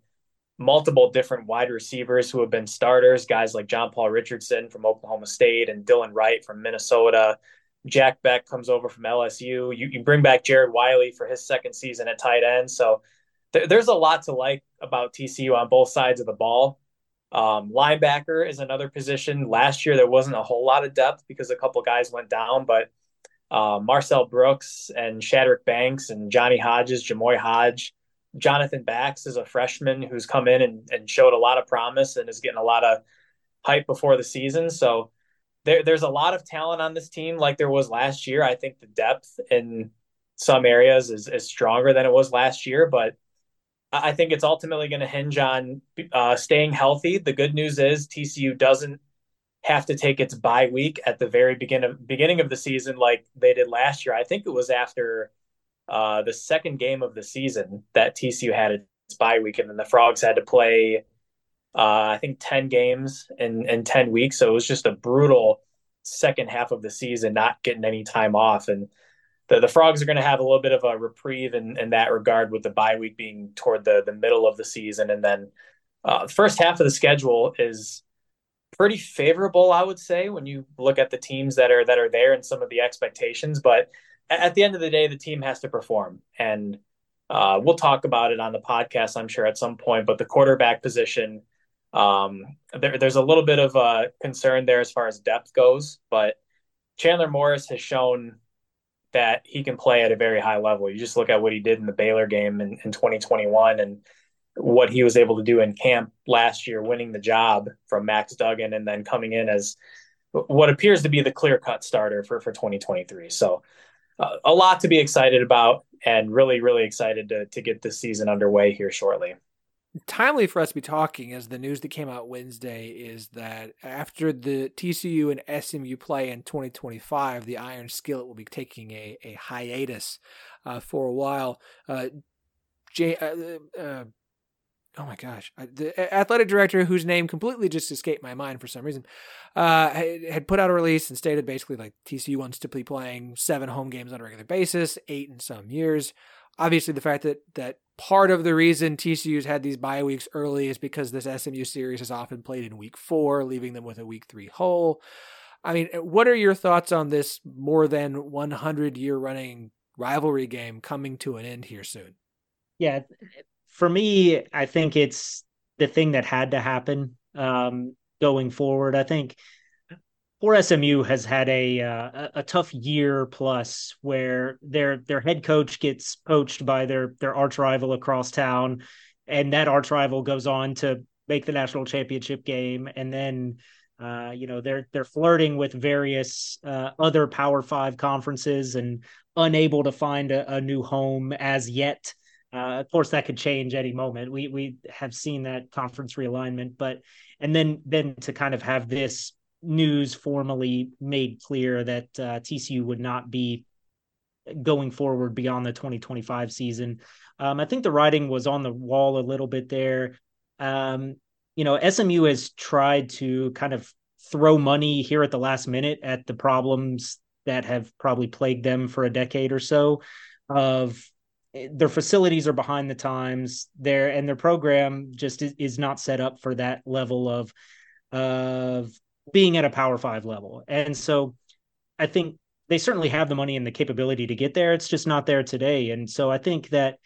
Speaker 6: multiple different wide receivers who have been starters, guys like John Paul Richardson from Oklahoma State and Dylan Wright from Minnesota. Jack Bech comes over from LSU. You, you bring back Jared Wiley for his second season at tight end. So th- there's a lot to like about TCU on both sides of the ball. Um, linebacker is another position. Last year, there wasn't a whole lot of depth because a couple guys went down, but uh, Marcel Brooks and Shadrach Banks and Johnny Hodges, Jamoi Hodge, Jonathan Bax is a freshman who's come in and, and showed a lot of promise and is getting a lot of hype before the season. So there, there's a lot of talent on this team, like there was last year. I think the depth in some areas is, is stronger than it was last year, but I think it's ultimately going to hinge on uh, staying healthy. The good news is TCU doesn't have to take its bye week at the very beginning of beginning of the season like they did last year. I think it was after uh, the second game of the season that TCU had its bye week, and then the Frogs had to play, uh, I think, ten games in in ten weeks. So it was just a brutal second half of the season, not getting any time off, and the, the Frogs are going to have a little bit of a reprieve in, in that regard, with the bye week being toward the the middle of the season, and then uh, the first half of the schedule is pretty favorable, I would say, when you look at the teams that are that are there and some of the expectations. But at the end of the day, the team has to perform, and uh, we'll talk about it on the podcast, I'm sure, at some point. But the quarterback position, um, there, there's a little bit of a concern there as far as depth goes. But Chandler Morris has shown that he can play at a very high level. You just look at what he did in the Baylor game in, in 2021, and what he was able to do in camp last year, winning the job from Max Duggan and then coming in as what appears to be the clear cut starter for, for 2023. So uh, a lot to be excited about and really, really excited to, to get this season underway here shortly.
Speaker 1: Timely for us to be talking as the news that came out Wednesday is that after the TCU and SMU play in 2025, the Iron Skillet will be taking a, a hiatus uh, for a while. Uh, J- uh, uh oh my gosh, the athletic director whose name completely just escaped my mind for some reason, uh, had put out a release and stated basically like TCU wants to be playing seven home games on a regular basis, eight in some years. Obviously, the fact that that part of the reason TCU's had these bye weeks early is because this SMU series is often played in week four, leaving them with a week three hole. I mean, what are your thoughts on this more than 100 year running rivalry game coming to an end here soon?
Speaker 5: Yeah, for me, I think it's the thing that had to happen um, going forward. I think poor SMU has had a uh, a tough year plus where their their head coach gets poached by their their arch rival across town, and that arch rival goes on to make the national championship game, and then. Uh, you know they're they're flirting with various uh, other Power Five conferences and unable to find a, a new home as yet. Uh, of course, that could change any moment. We we have seen that conference realignment, but and then then to kind of have this news formally made clear that uh, TCU would not be going forward beyond the 2025 season. Um, I think the writing was on the wall a little bit there. Um, you know, SMU has tried to kind of throw money here at the last minute at the problems that have probably plagued them for a decade or so of their facilities are behind the times there and their program just is, not set up for that level of of being at a power five level. And so i think they certainly have the money and the capability to get there. It's just not there today. And so i think that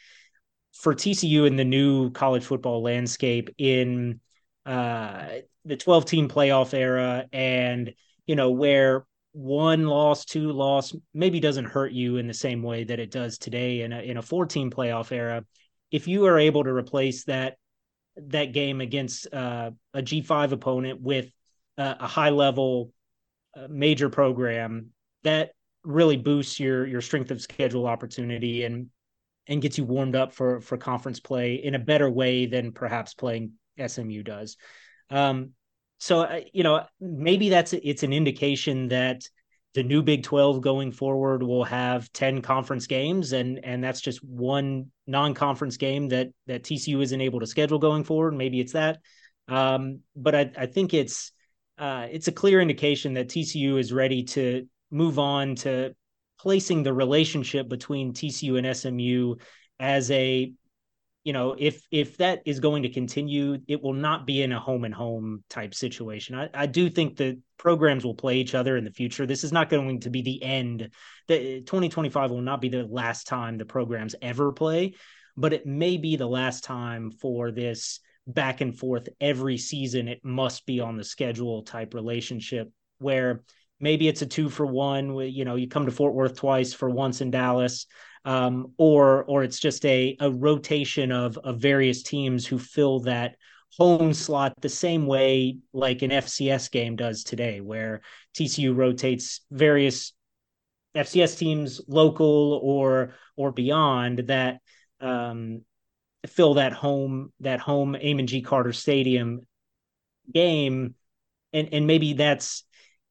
Speaker 5: for tcu in the new college football landscape in uh, the 12 team playoff era and you know where one loss, two loss maybe doesn't hurt you in the same way that it does today in a in a 14 playoff era. If you are able to replace that that game against uh, a G5 opponent with uh, a high level uh, major program, that really boosts your your strength of schedule opportunity and and gets you warmed up for for conference play in a better way than perhaps playing SMU does. Um, so uh, you know maybe that's it's an indication that the new Big 12 going forward will have 10 conference games and and that's just one non-conference game that that TCU isn't able to schedule going forward. Maybe it's that. Um, but I, I think it's uh, it's a clear indication that TCU is ready to move on to placing the relationship between TCU and SMU as a you know, if if that is going to continue, it will not be in a home and home type situation. I, I do think the programs will play each other in the future. This is not going to be the end. The 2025 will not be the last time the programs ever play, but it may be the last time for this back and forth every season. It must be on the schedule type relationship where maybe it's a two for one. You know, you come to Fort Worth twice for once in Dallas um, or or it's just a a rotation of of various teams who fill that home slot the same way like an FCS game does today, where TCU rotates various FCS teams, local or or beyond, that um, fill that home that home Amon G Carter Stadium game, and and maybe that's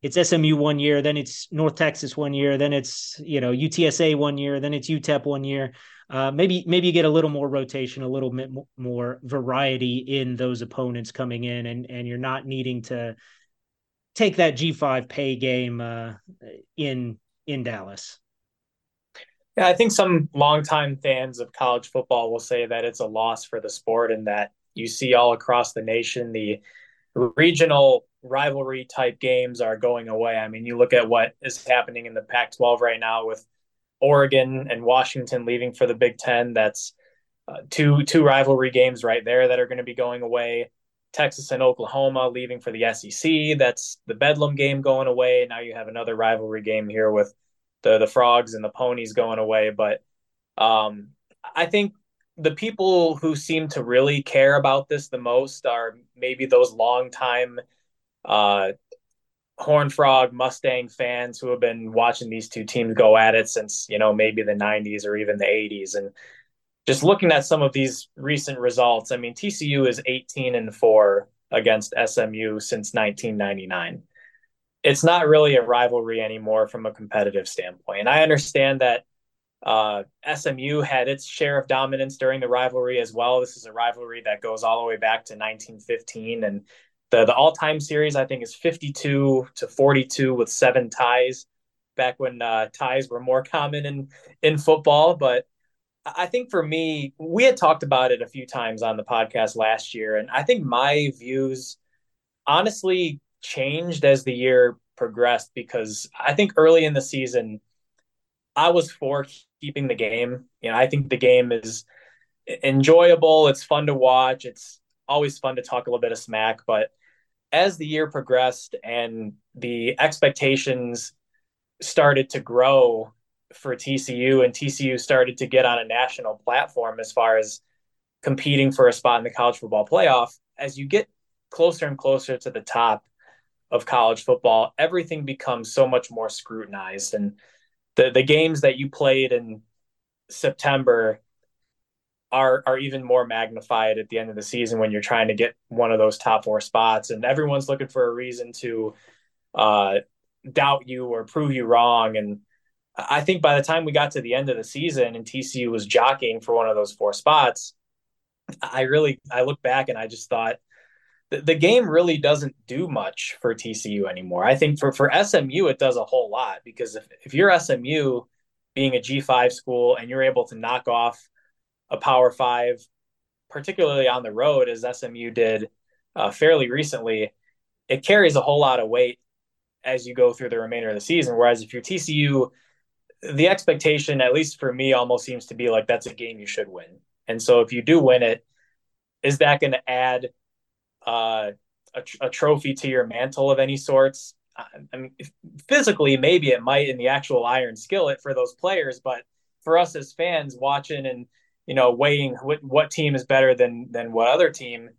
Speaker 5: it's SMU one year, then it's North Texas one year, then it's you know UTSA one year, then it's UTEP one year. Uh, maybe maybe you get a little more rotation, a little bit more variety in those opponents coming in, and and you're not needing to take that G5 pay game uh, in in Dallas.
Speaker 6: Yeah, I think some longtime fans of college football will say that it's a loss for the sport and that you see all across the nation the regional rivalry type games are going away. I mean, you look at what is happening in the Pac 12 right now with Oregon and Washington leaving for the Big Ten. That's uh, two two rivalry games right there that are going to be going away. Texas and Oklahoma leaving for the SEC. That's the Bedlam game going away. Now you have another rivalry game here with the the frogs and the ponies going away. But um, I think the people who seem to really care about this the most are maybe those longtime uh, Horn Frog Mustang fans who have been watching these two teams go at it since you know maybe the 90s or even the 80s and just looking at some of these recent results I mean TCU is 18 and 4 against SMU since 1999 it's not really a rivalry anymore from a competitive standpoint. And I understand that uh, SMU had its share of dominance during the rivalry as well. This is a rivalry that goes all the way back to 1915, and the the all time series I think is 52 to 42 with seven ties. Back when uh, ties were more common in in football, but I think for me, we had talked about it a few times on the podcast last year, and I think my views honestly changed as the year progressed because I think early in the season, I was for keeping the game. You know, I think the game is enjoyable. It's fun to watch. It's always fun to talk a little bit of smack. But as the year progressed and the expectations started to grow for TCU and TCU started to get on a national platform as far as competing for a spot in the college football playoff, as you get closer and closer to the top, of college football, everything becomes so much more scrutinized. And the the games that you played in September are are even more magnified at the end of the season when you're trying to get one of those top four spots, and everyone's looking for a reason to uh, doubt you or prove you wrong. And I think by the time we got to the end of the season and TCU was jockeying for one of those four spots, I really I look back and I just thought the, the game really doesn't do much for TCU anymore. I think for, for SMU, it does a whole lot because if, if you're SMU being a G5 school and you're able to knock off a Power Five, particularly on the road, as SMU did uh, fairly recently, it carries a whole lot of weight as you go through the remainder of the season. Whereas if you're TCU, the expectation, at least for me, almost seems to be like that's a game you should win. And so if you do win it, is that going to add uh, a, a, trophy to your mantle of any sorts. I mean, physically, maybe it might in the actual iron skillet for those players, but for us as fans watching and you know weighing what, what team is better than than what other team,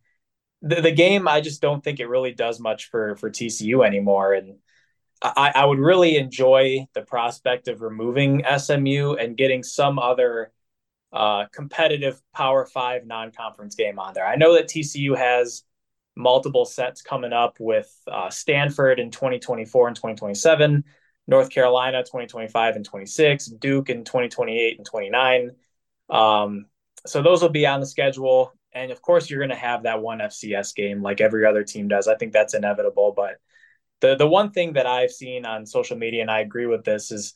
Speaker 6: the, the game I just don't think it really does much for for TCU anymore. And I, I would really enjoy the prospect of removing SMU and getting some other uh, competitive Power Five non-conference game on there. I know that TCU has multiple sets coming up with uh, Stanford in 2024 and 2027, North Carolina 2025 and 26, Duke in 2028 and 29. Um, so those will be on the schedule. And of course, you're going to have that one FCS game like every other team does. I think that's inevitable. But the, the one thing that I've seen on social media, and I agree with this, is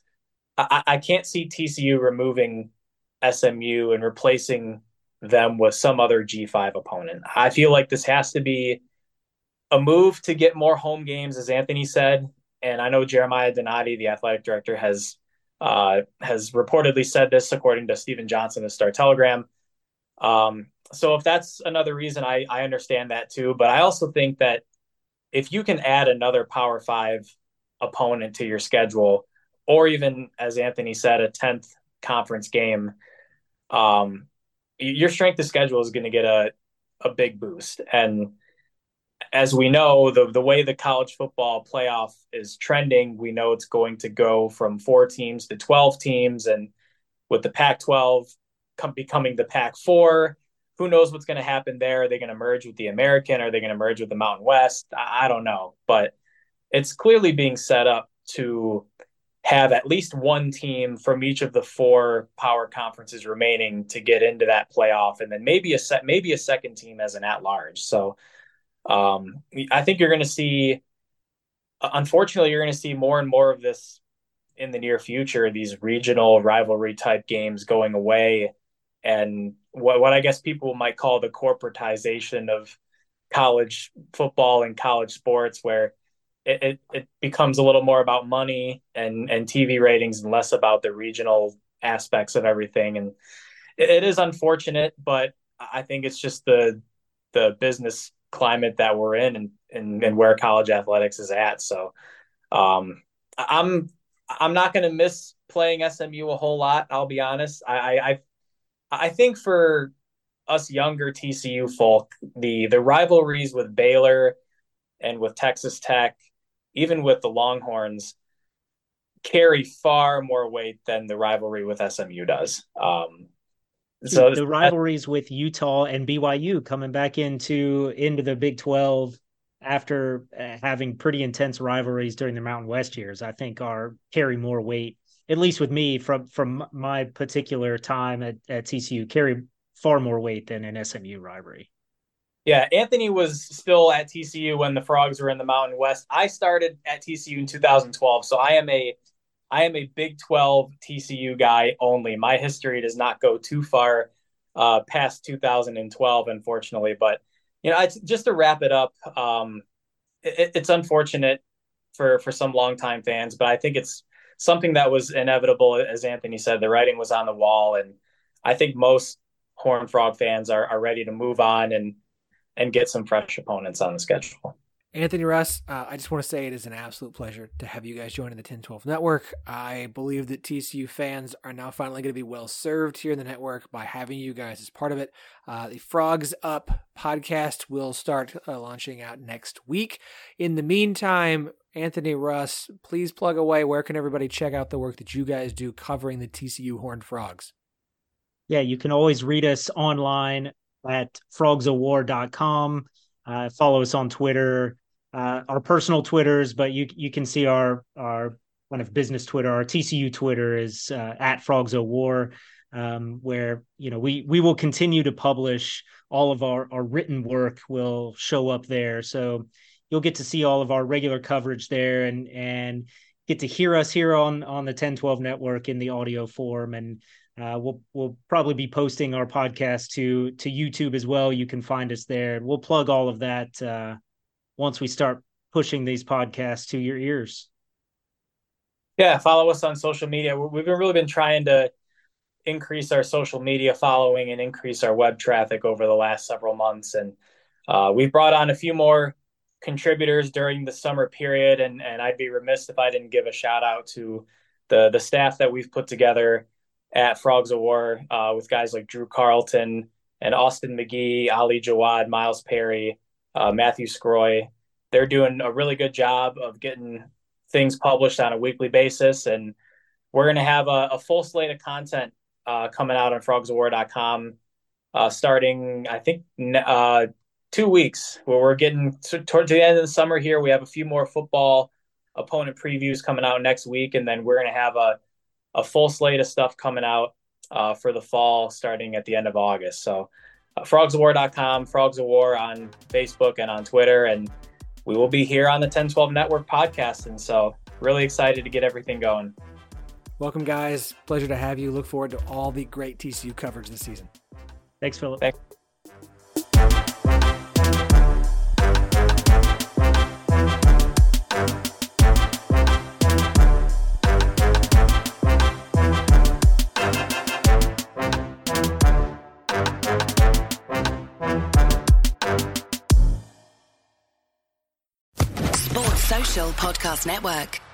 Speaker 6: I, I can't see TCU removing SMU and replacing them with some other G5 opponent. I feel like this has to be a move to get more home games, as Anthony said. And I know Jeremiah Donati, the athletic director, has uh, has reportedly said this, according to Stephen Johnson of Star Telegram. Um, so if that's another reason, I, I understand that too. But I also think that if you can add another Power Five opponent to your schedule, or even as Anthony said, a tenth conference game, um, your strength of schedule is going to get a a big boost. And as we know, the the way the college football playoff is trending, we know it's going to go from four teams to twelve teams, and with the Pac-12 becoming the Pac-4, who knows what's going to happen there? Are they going to merge with the American? Are they going to merge with the Mountain West? I, I don't know, but it's clearly being set up to have at least one team from each of the four power conferences remaining to get into that playoff, and then maybe a set, maybe a second team as an at large. So, um, I think you're going to see. Unfortunately, you're going to see more and more of this in the near future. These regional rivalry type games going away, and what what I guess people might call the corporatization of college football and college sports, where it, it, it becomes a little more about money and, and TV ratings and less about the regional aspects of everything. And it, it is unfortunate, but I think it's just the the business climate that we're in and, and, and where college athletics is at. So um, I'm I'm not going to miss playing SMU a whole lot. I'll be honest. I, I I think for us younger TCU folk, the the rivalries with Baylor and with Texas Tech even with the Longhorns, carry far more weight than the rivalry with SMU does. Um,
Speaker 5: so the rivalries with Utah and BYU coming back into into the Big Twelve after uh, having pretty intense rivalries during the Mountain West years, I think are carry more weight. At least with me, from from my particular time at, at TCU, carry far more weight than an SMU rivalry.
Speaker 6: Yeah, Anthony was still at TCU when the Frogs were in the Mountain West. I started at TCU in 2012, so I am a I am a Big 12 TCU guy only. My history does not go too far uh, past 2012, unfortunately. But you know, just to wrap it up, um, it, it's unfortunate for for some longtime fans, but I think it's something that was inevitable. As Anthony said, the writing was on the wall, and I think most Horn Frog fans are are ready to move on and and get some fresh opponents on the schedule.
Speaker 1: Anthony Russ, uh, I just want to say it is an absolute pleasure to have you guys joining the Ten12 network. I believe that TCU fans are now finally going to be well served here in the network by having you guys as part of it. Uh, the Frogs Up podcast will start uh, launching out next week. In the meantime, Anthony Russ, please plug away. Where can everybody check out the work that you guys do covering the TCU Horned Frogs?
Speaker 5: Yeah, you can always read us online at frogsofwar.com. Uh, follow us on Twitter, uh, our personal Twitters, but you you can see our our kind of business Twitter. Our TCU Twitter is uh, at Frogs of War, um, where you know we we will continue to publish all of our our written work will show up there. So you'll get to see all of our regular coverage there, and and get to hear us here on on the Ten12 network in the audio form and uh, we'll we'll probably be posting our podcast to to YouTube as well. You can find us there. We'll plug all of that uh, once we start pushing these podcasts to your ears.
Speaker 6: Yeah, follow us on social media. We've been really been trying to increase our social media following and increase our web traffic over the last several months, and uh, we've brought on a few more contributors during the summer period. And and I'd be remiss if I didn't give a shout out to the the staff that we've put together at Frogs of War uh, with guys like Drew Carlton and Austin McGee, Ali Jawad, Miles Perry, uh, Matthew Scroy. They're doing a really good job of getting things published on a weekly basis. And we're going to have a, a, full slate of content uh, coming out on frogsofwar.com uh, starting, I think, uh, two weeks where we're getting to, towards the end of the summer here. We have a few more football opponent previews coming out next week. And then we're going to have a a full slate of stuff coming out uh, for the fall starting at the end of August. So, uh, frogsofwar.com, Frogs of War on Facebook and on Twitter. And we will be here on the Ten12 Network podcast. And so, really excited to get everything going.
Speaker 1: Welcome, guys. Pleasure to have you. Look forward to all the great TCU coverage this season.
Speaker 5: Thanks, Philip.
Speaker 6: Thanks.
Speaker 2: Podcast Network.